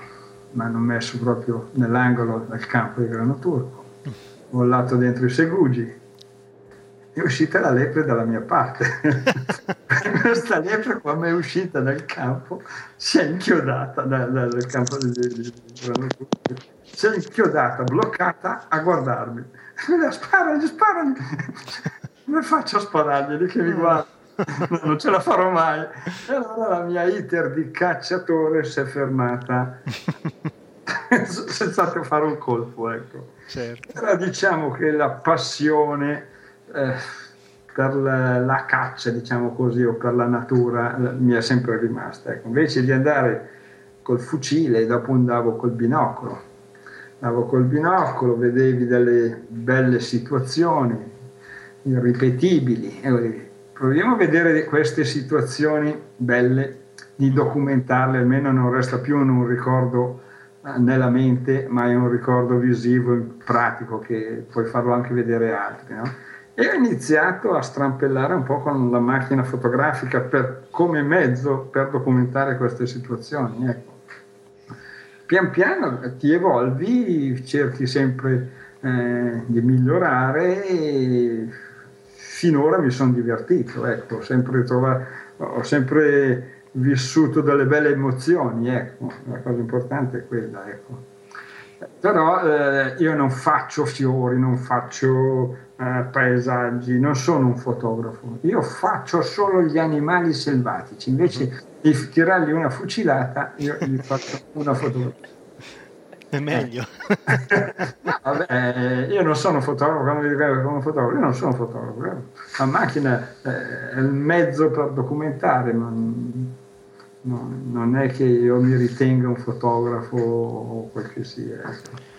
mi hanno messo proprio nell'angolo del campo di grano turco mollato dentro i segugi. È uscita la lepre dalla mia parte. Questa lepre quando è uscita dal campo si è inchiodata dal, dal campo di, di, si è inchiodata, bloccata a guardarmi. Sparagli, sparagli. Come faccio a sparargli che mi guarda? non ce la farò mai. E allora la mia iter di cacciatore si è fermata senza fare un colpo. Ecco. Certo. Però diciamo che la passione eh, per la, la, caccia, diciamo così, o per la natura eh, mi è sempre rimasta. Ecco. Invece di andare col fucile, dopo andavo col binocolo. Andavo col binocolo, vedevi delle belle situazioni irripetibili. Proviamo a vedere queste situazioni belle, di documentarle, almeno non resta più in un ricordo nella mente, ma è un ricordo visivo, pratico, che puoi farlo anche vedere altri. No? E ho iniziato a strampellare un po' con la macchina fotografica per, come mezzo per documentare queste situazioni. Ecco. Pian piano ti evolvi, cerchi sempre eh, di migliorare e finora mi sono divertito, ecco, sempre, trovato, ho sempre vissuto delle belle emozioni, ecco, la cosa importante è quella, ecco. Però eh, io non faccio fiori, non faccio eh, paesaggi, non sono un fotografo, io faccio solo gli animali selvatici, invece di tirargli una fucilata io gli faccio una fotografia. È meglio. Vabbè, io non sono fotografo, quando dico che sono fotografo, io non sono fotografo. Eh. La macchina è il mezzo per documentare, ma non è che io mi ritenga un fotografo o quel che sia. Ecco.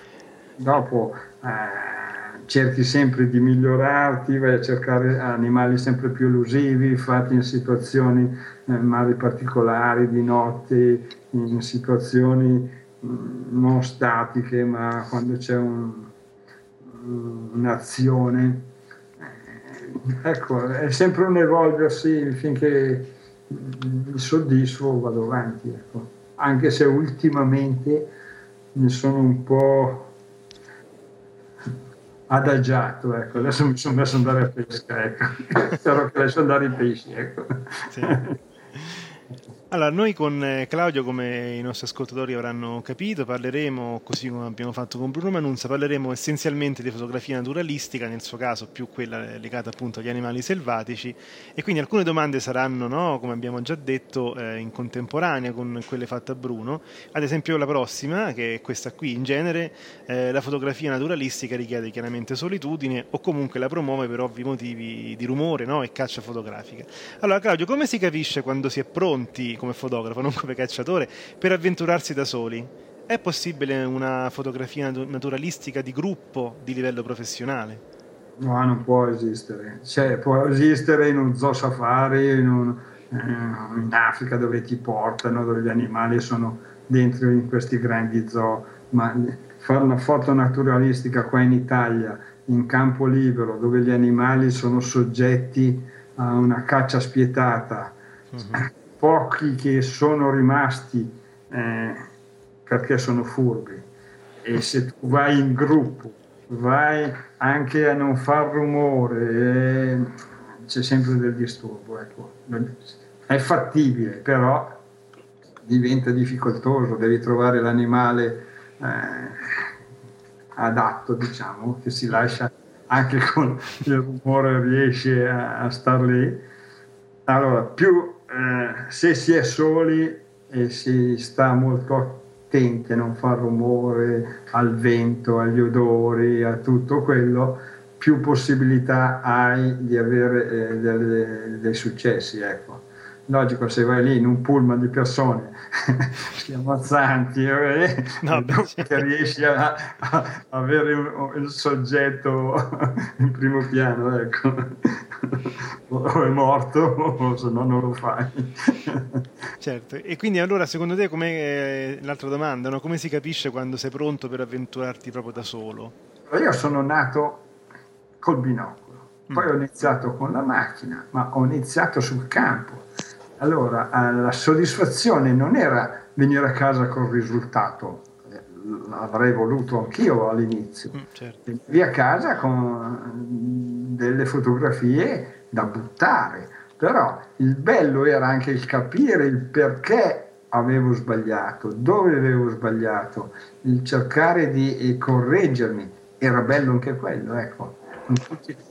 Dopo eh, cerchi sempre di migliorarti, vai a cercare animali sempre più elusivi, fatti in situazioni eh, magari particolari, di notte, in situazioni non statiche, ma quando c'è un, un'azione. Eh, ecco, è sempre un evolversi finché mi soddisfo vado avanti. Ecco. Anche se ultimamente mi sono un po' adagiato, ecco. adesso mi sono messo ad andare a pesca, ecco. spero che adesso andare ai pesci. Ecco. Sì. Allora, noi con eh, Claudio, come i nostri ascoltatori avranno capito, parleremo, così come abbiamo fatto con Bruno Manunza, parleremo essenzialmente di fotografia naturalistica, nel suo caso più quella legata appunto agli animali selvatici, e quindi alcune domande saranno, no, come abbiamo già detto, eh, in contemporanea con quelle fatte a Bruno. Ad esempio la prossima, che è questa qui, in genere eh, la fotografia naturalistica richiede chiaramente solitudine o comunque la promuove per ovvi motivi di rumore no, e caccia fotografica. Allora Claudio, come si capisce quando si è pronti come fotografo, non come cacciatore, per avventurarsi da soli. È possibile una fotografia naturalistica di gruppo di livello professionale? No, non può esistere. Cioè, può esistere in un zoo safari, in, un, eh, in Africa dove ti portano, dove gli animali sono dentro in questi grandi zoo, ma fare una foto naturalistica qua in Italia, in campo libero, dove gli animali sono soggetti a una caccia spietata, uh-huh pochi che sono rimasti eh, perché sono furbi e se tu vai in gruppo vai anche a non far rumore eh, c'è sempre del disturbo ecco. è fattibile però diventa difficoltoso devi trovare l'animale eh, adatto diciamo che si lascia anche con il rumore riesce a, a star lì allora più eh, se si è soli e si sta molto attenti a non far rumore al vento, agli odori, a tutto quello, più possibilità hai di avere eh, delle, dei successi. Ecco logico se vai lì in un pullman di persone schiamazzanti eh, no, che riesci a, a avere un, il soggetto in primo piano ecco. O è morto o se no non lo fai. Certo. E quindi allora secondo te come eh, l'altra domanda no? come si capisce quando sei pronto per avventurarti proprio da solo? Io sono nato col binocolo. Poi mm. ho iniziato con la macchina ma ho iniziato sul campo allora, eh, la soddisfazione non era venire a casa col risultato, l'avrei voluto anch'io all'inizio. Mm, certo. Via a casa con delle fotografie da buttare, però il bello era anche il capire il perché avevo sbagliato, dove avevo sbagliato, il cercare di correggermi, era bello anche quello, ecco.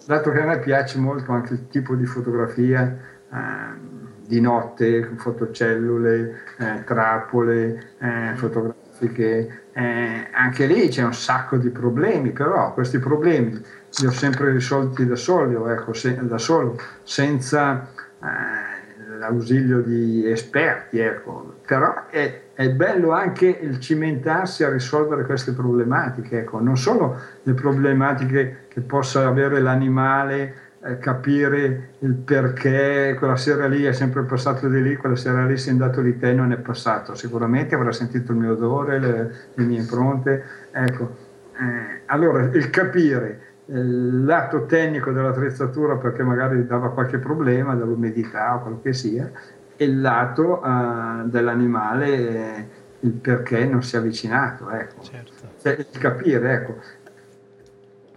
Dato che a me piace molto anche il tipo di fotografia. Eh, di notte, fotocellule, eh, trappole eh, fotografiche, eh, anche lì c'è un sacco di problemi, però questi problemi li ho sempre risolti da solo, ecco, se, da solo senza eh, l'ausilio di esperti, ecco. però è, è, bello anche il cimentarsi a risolvere queste problematiche, ecco. non solo le problematiche che possa avere l'animale eh, capire il perché quella sera lì è sempre passato di lì, quella sera lì sei andato di te e non è passato. Sicuramente avrà sentito il mio odore, le, le mie impronte. Ecco, eh, allora il capire il lato tecnico dell'attrezzatura perché magari dava qualche problema dall'umidità o quello che sia e il lato uh, dell'animale eh, il perché non si è avvicinato ecco. certo. cioè, capire ecco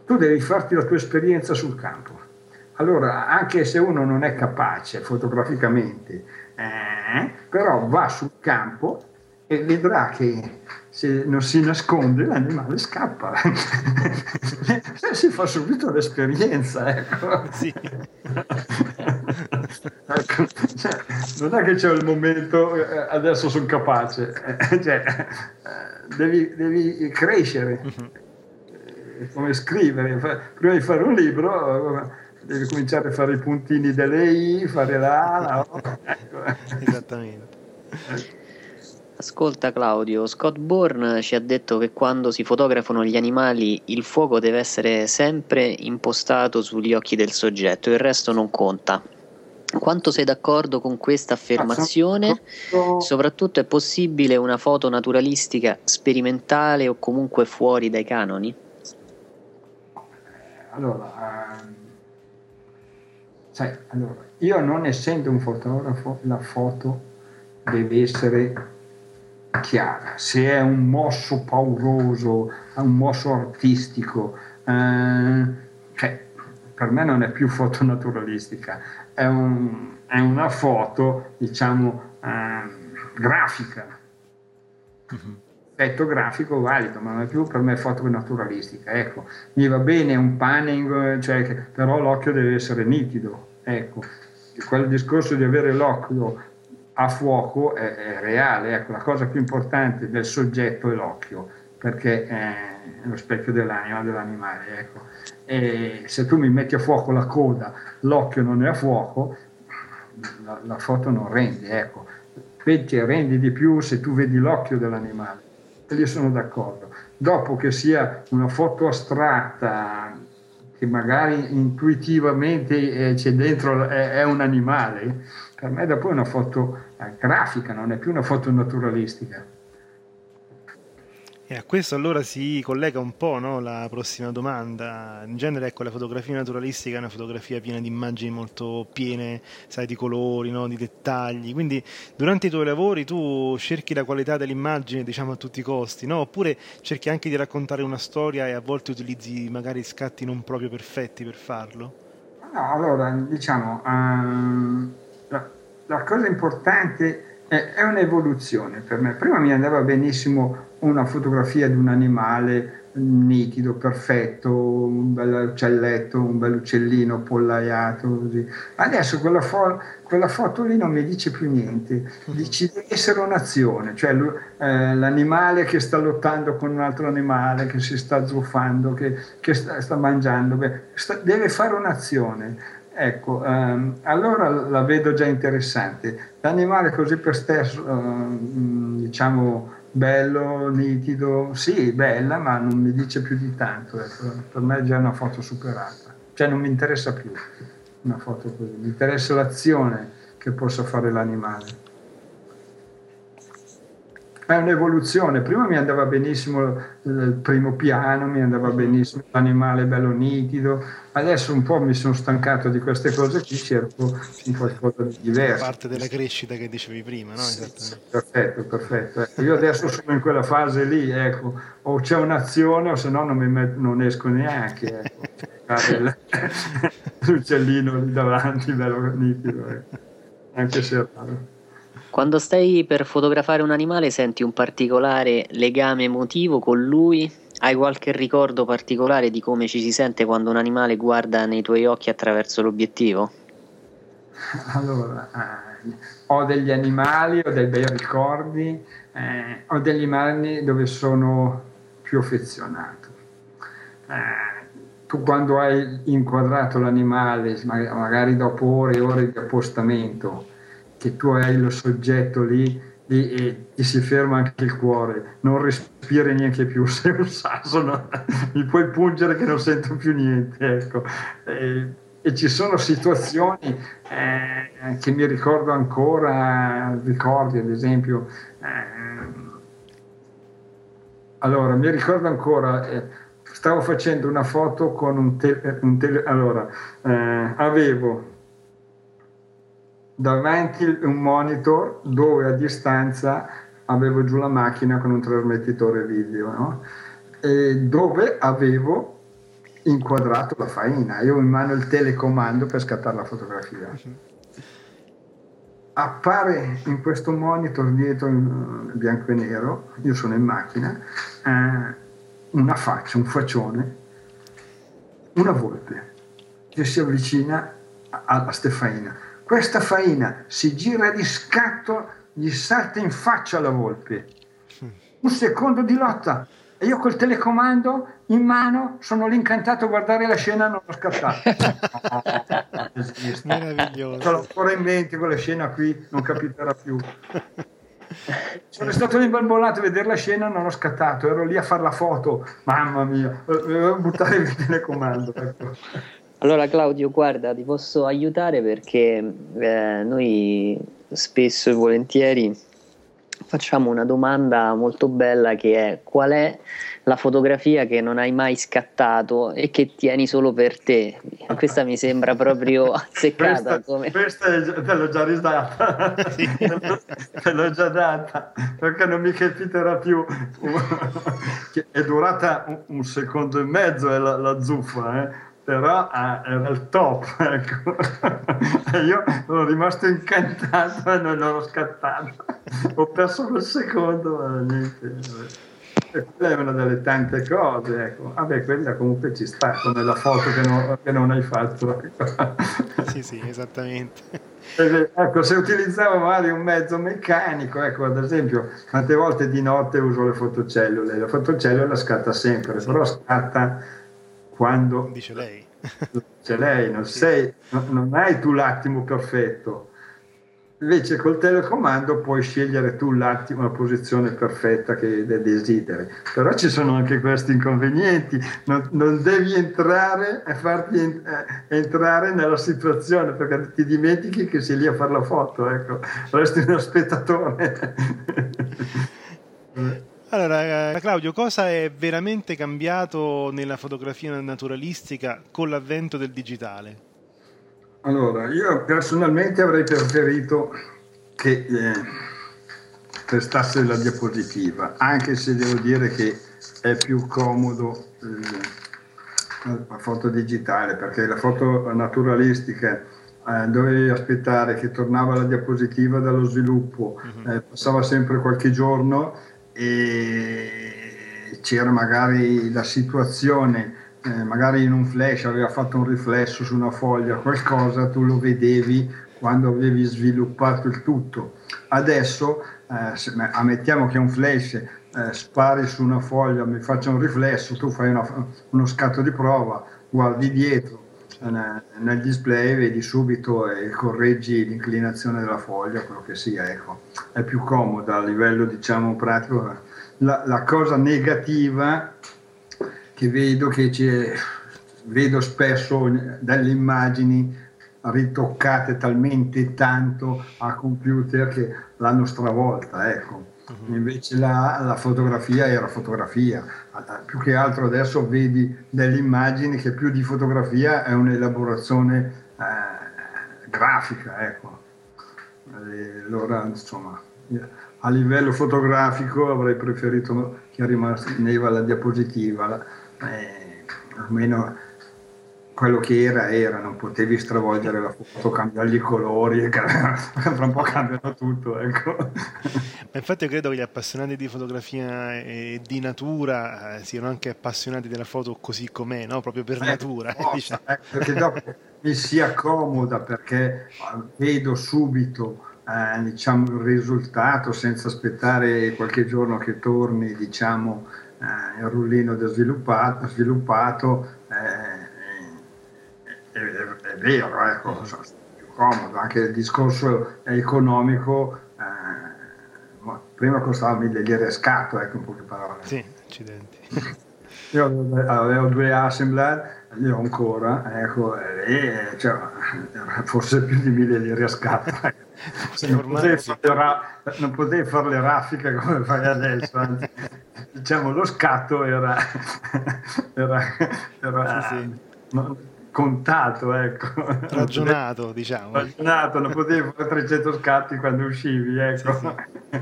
tu devi farti la tua esperienza sul campo. Allora, anche se uno non è capace fotograficamente, eh, però va sul campo e vedrà che se non si nasconde l'animale scappa. si fa subito l'esperienza. Ecco. Sì. ecco, cioè, non è che c'è il momento eh, adesso sono capace, cioè, eh, devi, devi, crescere. Uh-huh. Come scrivere, prima di fare un libro devi cominciare a fare i puntini delle I, fare la... No? Ecco. Esattamente. Ascolta Claudio, Scott Bourne ci ha detto che quando si fotografano gli animali il fuoco deve essere sempre impostato sugli occhi del soggetto, il resto non conta. Quanto sei d'accordo con questa affermazione? Soprattutto è possibile una foto naturalistica sperimentale o comunque fuori dai canoni? Allora, ehm, sai, allora, io non essendo un fotografo, la foto deve essere chiara. Se è un mosso pauroso, un mosso artistico, eh, cioè, per me non è più foto naturalistica, è, un, è una foto, diciamo, eh, grafica. Uh-huh. Effetto grafico valido, ma non è più per me foto naturalistica. Ecco, mi va bene un panning, cioè, però l'occhio deve essere nitido. Ecco, quel discorso di avere l'occhio a fuoco è, è, reale. Ecco, la cosa più importante del soggetto è l'occhio, perché è lo specchio dell'anima dell'animale. Ecco. E se tu mi metti a fuoco la coda, l'occhio non è a fuoco, la, la foto non rende. Ecco. Rendi di più se tu vedi l'occhio dell'animale. Io sono d'accordo. Dopo che sia una foto astratta, che magari intuitivamente c'è dentro, è, è un animale, per me dopo è una foto eh, grafica, non è più una foto naturalistica. E a questo allora si collega un po' no, la prossima domanda. In genere, ecco, la fotografia naturalistica è una fotografia piena di immagini molto piene, sai, di colori, no, di dettagli. Quindi durante i tuoi lavori tu cerchi la qualità dell'immagine, diciamo, a tutti i costi, no? Oppure cerchi anche di raccontare una storia e a volte utilizzi magari scatti non proprio perfetti per farlo? Allora, diciamo, um, la, la cosa importante è, è un'evoluzione per me. Prima mi andava benissimo una fotografia di un animale nitido, perfetto, un bel uccelletto, un bel uccellino pollaiato, così. Adesso quella, fo- quella, foto lì non mi dice più niente, dice deve essere un'azione, cioè eh, l'animale che sta lottando con un altro animale, che si sta zuffando, che, che sta, sta, mangiando, beh, sta, deve fare un'azione. Ecco, ehm, allora la vedo già interessante. L'animale così per stesso, ehm, diciamo, bello, nitido, sì, bella, ma non mi dice più di tanto. Ecco. Per me è già una foto superata. Cioè non mi interessa più una foto così, mi interessa l'azione che possa fare l'animale è un'evoluzione. Prima mi andava benissimo il primo piano, mi andava benissimo l'animale bello nitido, adesso un po' mi sono stancato di queste cose qui, cerco qualcosa di diverso. Parte della crescita che dicevi prima, no? Sì, perfetto, perfetto. Ecco, io adesso sono in quella fase lì, ecco, o c'è un'azione o se no non, met- non esco neanche. Ecco. L'uccellino lì davanti, bello nitido, ecco. anche se è raro. Quando stai per fotografare un animale senti un particolare legame emotivo con lui? Hai qualche ricordo particolare di come ci si sente quando un animale guarda nei tuoi occhi attraverso l'obiettivo? Allora, eh, ho degli animali, ho dei bei ricordi, eh, ho degli animali dove sono più affezionato. Eh, tu quando hai inquadrato l'animale, magari dopo ore e ore di appostamento, che tu hai lo soggetto lì e, e ti si ferma anche il cuore, non respiri neanche più, sei un sasso, no? mi puoi pungere che non sento più niente. Ecco. E, e ci sono situazioni eh, che mi ricordo ancora, ricordi ad esempio, eh, allora mi ricordo ancora, eh, stavo facendo una foto con un, te- un tele, allora eh, avevo davanti un monitor dove a distanza avevo giù la macchina con un trasmettitore video, no? dove avevo inquadrato la faina, io in mano il telecomando per scattare la fotografia. Appare in questo monitor dietro in bianco e nero, io sono in macchina, eh, una faccia, un faccione, una volpe che si avvicina alla Stefaina. Questa faina si gira di scatto, gli salta in faccia la volpe. Un secondo di lotta, e io col telecomando in mano sono l'incantato a guardare la scena e non ho scattato. Meraviglioso. Sono ancora in mente quella scena qui, non capiterà più. Sono stato imbambolato a vedere la scena e non ho scattato, ero lì a fare la foto, mamma mia, dovevo buttare il telecomando. Ecco. Allora Claudio, guarda, ti posso aiutare perché eh, noi spesso e volentieri facciamo una domanda molto bella che è qual è la fotografia che non hai mai scattato e che tieni solo per te? Questa mi sembra proprio azzeccata. Questa, come... questa è, te l'ho già ridata, te l'ho già data perché non mi capiterà più. è durata un, un secondo e mezzo è la, la zuffa, eh però era il top ecco. io sono rimasto incantato e non l'ho scattato ho perso quel secondo ma niente e quella è una delle tante cose ecco. vabbè quella comunque ci sta come la foto che non, che non hai fatto ecco. sì sì esattamente ecco se utilizzavo magari un mezzo meccanico ecco ad esempio tante volte di notte uso le fotocellule la fotocellula scatta sempre sì. però scatta quando dice lei, dice lei non, sei, non hai tu l'attimo perfetto. Invece col telecomando puoi scegliere tu l'attimo, la posizione perfetta che desideri. Però ci sono anche questi inconvenienti, non, non devi entrare e farti en- eh, entrare nella situazione perché ti dimentichi che sei lì a fare la foto, ecco. resti uno spettatore. Allora, eh, Claudio, cosa è veramente cambiato nella fotografia naturalistica con l'avvento del digitale? Allora, io personalmente avrei preferito che eh, testasse la diapositiva, anche se devo dire che è più comodo eh, la foto digitale, perché la foto naturalistica eh, dovevi aspettare che tornava la diapositiva dallo sviluppo, uh-huh. eh, passava sempre qualche giorno e c'era magari la situazione, eh, magari in un flash aveva fatto un riflesso su una foglia, qualcosa tu lo vedevi quando avevi sviluppato il tutto. Adesso, eh, se, ammettiamo che un flash eh, spari su una foglia, mi faccia un riflesso, tu fai una, uno scatto di prova, guardi dietro, nel display vedi subito e correggi l'inclinazione della foglia, quello che sia, ecco. è più comoda a livello diciamo pratico. La, la cosa negativa che vedo che c'è, vedo spesso dalle immagini ritoccate talmente tanto a computer che l'hanno stravolta, ecco. Uh-huh. Invece la, la, fotografia era fotografia, più che altro adesso vedi delle immagini che più di fotografia è un'elaborazione eh, grafica, ecco. E allora, insomma, a livello fotografico avrei preferito che rimaneva la diapositiva, eh, almeno quello che era era, non potevi stravolgere la foto, cambiargli i colori, tra un po' cambiano tutto. Ecco. Ma infatti io credo che gli appassionati di fotografia e di natura eh, siano anche appassionati della foto così com'è, no? proprio per eh, natura. Forza, diciamo. eh, perché dopo mi si accomoda perché eh, vedo subito eh, diciamo, il risultato senza aspettare qualche giorno che torni diciamo, eh, il rullino sviluppato, sviluppato è, è, vero, ecco, mm. più comodo, anche il discorso economico, eh, prima costava mille lire a scatto, ecco in poche parole. Sì, accidenti. Io avevo due Assembler, li ho ancora, ecco, e cioè, forse più di mille lire a scatto. Sì, non, potevi sì. ra- non, potevi fare le raffiche come fai adesso, anzi, diciamo lo scatto era, era, era sì, sì. No, contato, ecco. Ragionato, diciamo. Ragionato, non potevi fare 300 scatti quando uscivi, ecco. Sì,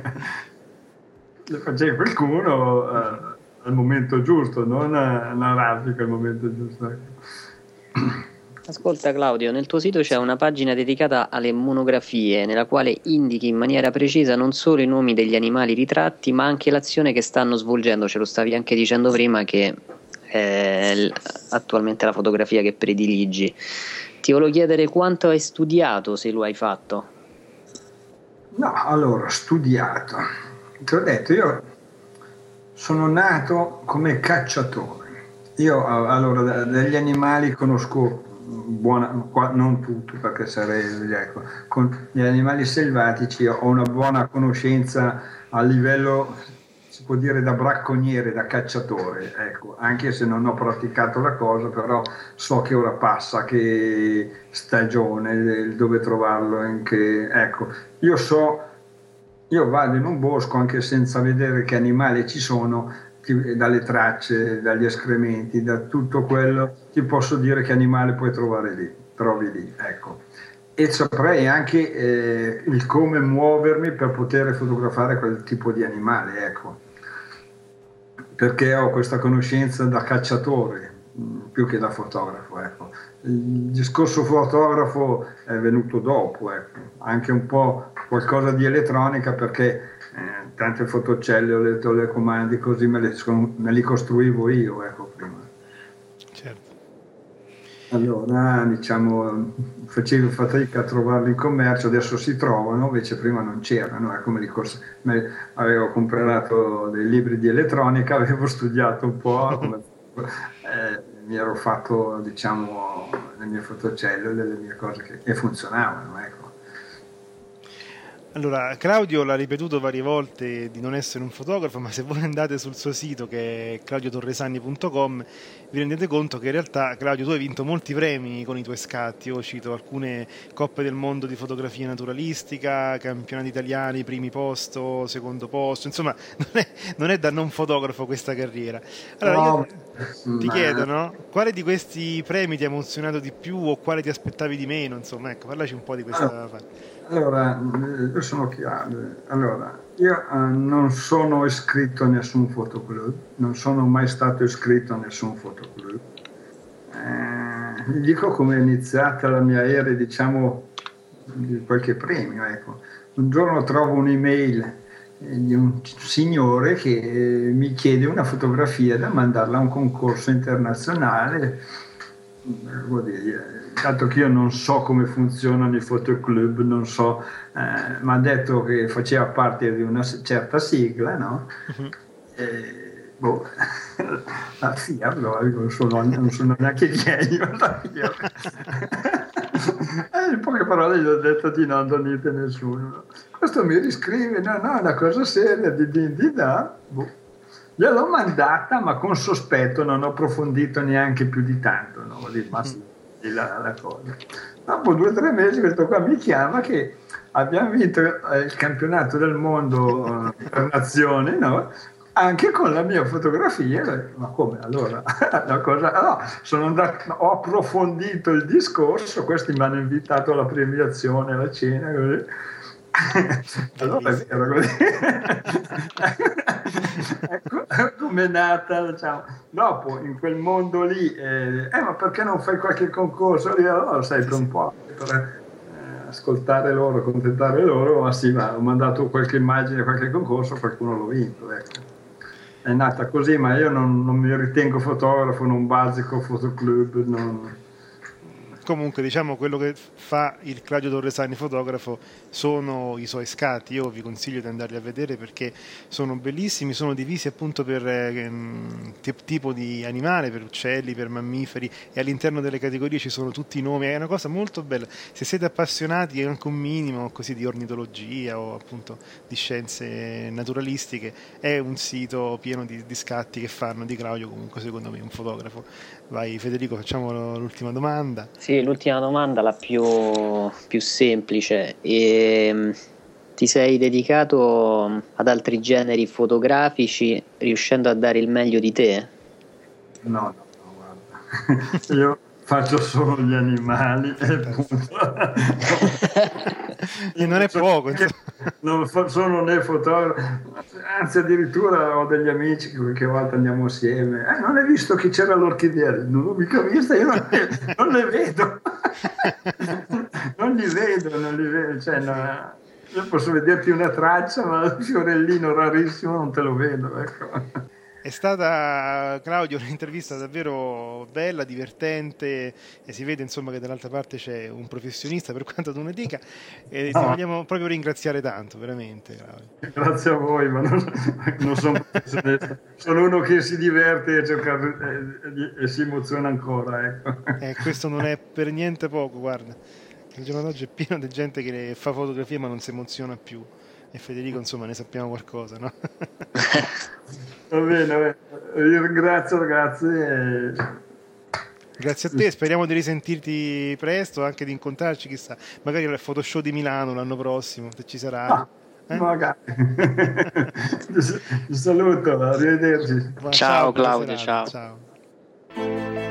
sì. Facevi qualcuno, uh, al momento giusto, non anarchico al momento giusto. Ecco. Ascolta Claudio, nel tuo sito c'è una pagina dedicata alle monografie nella quale indichi in maniera precisa non solo i nomi degli animali ritratti ma anche l'azione che stanno svolgendo, ce lo stavi anche dicendo prima che è attualmente la fotografia che prediligi. Ti volevo chiedere quanto hai studiato se lo hai fatto. No, allora, studiato. Ti ho detto, io sono nato come cacciatore. Io allora degli animali conosco buona, non tutto perché sarei, ecco, con gli animali selvatici ho una buona conoscenza a livello, si può dire, da bracconiere, da cacciatore, ecco, anche se non ho praticato la cosa, però so che ora passa, che stagione, dove trovarlo, che, ecco, io so, io vado in un bosco anche senza vedere che animali ci sono, dalle tracce, dagli escrementi, da tutto quello, ti posso dire che animale puoi trovare lì, trovi lì, ecco. E saprei anche eh, il come muovermi per poter fotografare quel tipo di animale, ecco. Perché ho questa conoscenza da cacciatore mm, più che da fotografo, ecco. Il discorso fotografo è venuto dopo, ecco. anche un po' qualcosa di elettronica perché eh, tante fotocelle ho letto le comandi così me, le, me li costruivo io ecco prima allora diciamo facevo fatica a trovarli in commercio adesso si trovano invece prima non c'erano ecco, me cors- me, avevo comprato dei libri di elettronica avevo studiato un po' come, eh, mi ero fatto diciamo le mie fotocelle le mie cose che, e funzionavano ecco allora, Claudio l'ha ripetuto varie volte di non essere un fotografo, ma se voi andate sul suo sito che è claudiotorresani.com vi rendete conto che in realtà Claudio tu hai vinto molti premi con i tuoi scatti, io cito alcune coppe del mondo di fotografia naturalistica, campionati italiani, primi posto, secondo posto, insomma non è, non è da non fotografo questa carriera. Allora no, io ti chiedo, no? quale di questi premi ti ha emozionato di più o quale ti aspettavi di meno? Insomma, ecco, parlaci un po' di questa ah. parte. Allora, io sono chiaro. Allora, io eh, non sono iscritto a nessun fotoclub, non sono mai stato iscritto a nessun fotoclub. Eh, dico come è iniziata la mia era, diciamo, di qualche premio. Ecco. Un giorno trovo un'email eh, di un signore che mi chiede una fotografia da mandarla a un concorso internazionale. Vuol dire, dato che io non so come funzionano i fotoclub, non so, eh, mi ha detto che faceva parte di una certa sigla, no? Uh-huh. E, boh, la FIAR, non sono, non sono neanche genio, la FIAR. e in poche parole gli ho detto di non do niente a nessuno. Questo mi riscrive, no, no, è una cosa seria, di di, di da, boh. Gliel'ho mandata, ma con sospetto, non ho approfondito neanche più di tanto, no? Lì, ma sì la, la cosa. Dopo due o tre mesi questo qua mi chiama che abbiamo vinto eh, il campionato del mondo eh, per nazioni, no? anche con la mia fotografia, ma come allora? La cosa, no, sono andato, ho approfondito il discorso, questi mi hanno invitato alla premiazione, alla cena, così allora è vero così. ecco come è nata, diciamo. Dopo, in quel mondo lì, eh, eh, ma perché non fai qualche concorso? Lì, allora sempre un po' per eh, ascoltare loro, accontentare loro, ma sì, ma ho mandato qualche immagine, qualche concorso, qualcuno l'ho vinto, ecco. È nata così, ma io non, non mi ritengo fotografo, non basico fotoclub, non comunque diciamo quello che fa il Claudio Torresani fotografo sono i suoi scatti. Io vi consiglio di andarli a vedere perché sono bellissimi sono divisi appunto per eh, tipo di animale per uccelli per mammiferi e all'interno delle categorie ci sono tutti i nomi. È una cosa molto bella. Se siete appassionati anche un minimo così di ornitologia o appunto di scienze naturalistiche è un sito pieno di, di scatti che fanno di Claudio comunque secondo me un fotografo. Vai Federico facciamo l'ultima domanda. Sì sì, l'ultima domanda, la più, più semplice. E, ehm, ti sei dedicato ad altri generi fotografici riuscendo a dare il meglio di te? No, no, no guarda. Io faccio solo gli animali e punto. e non è poco. Non sono né fotografo, anzi addirittura ho degli amici che qualche volta andiamo assieme. Eh, non hai visto che c'era l'orchidea? Non l'ho mica vista, io non, non le vedo. non li vedo, non li vedo. Cioè, no, io posso vederti una traccia, ma il fiorellino rarissimo non te lo vedo. Ecco. È stata, Claudio, un'intervista davvero bella, divertente e si vede insomma che dall'altra parte c'è un professionista per quanto tu ne dica e ti vogliamo proprio ringraziare tanto, veramente. Claudio. Grazie a voi, ma non, non sono professionista, sono uno che si diverte e, e, e si emoziona ancora. Ecco. Eh, questo non è per niente poco, guarda. Il giorno d'oggi è pieno di gente che fa fotografie ma non si emoziona più e Federico insomma ne sappiamo qualcosa, no? Va bene, vi ringrazio ragazzi. E... Grazie a te, speriamo di risentirti presto, anche di incontrarci, chissà, magari al Photoshop di Milano l'anno prossimo, se ci sarà. Ah, eh? Magari. Ti saluto, arrivederci. Ciao, ciao Claudio, ciao. ciao.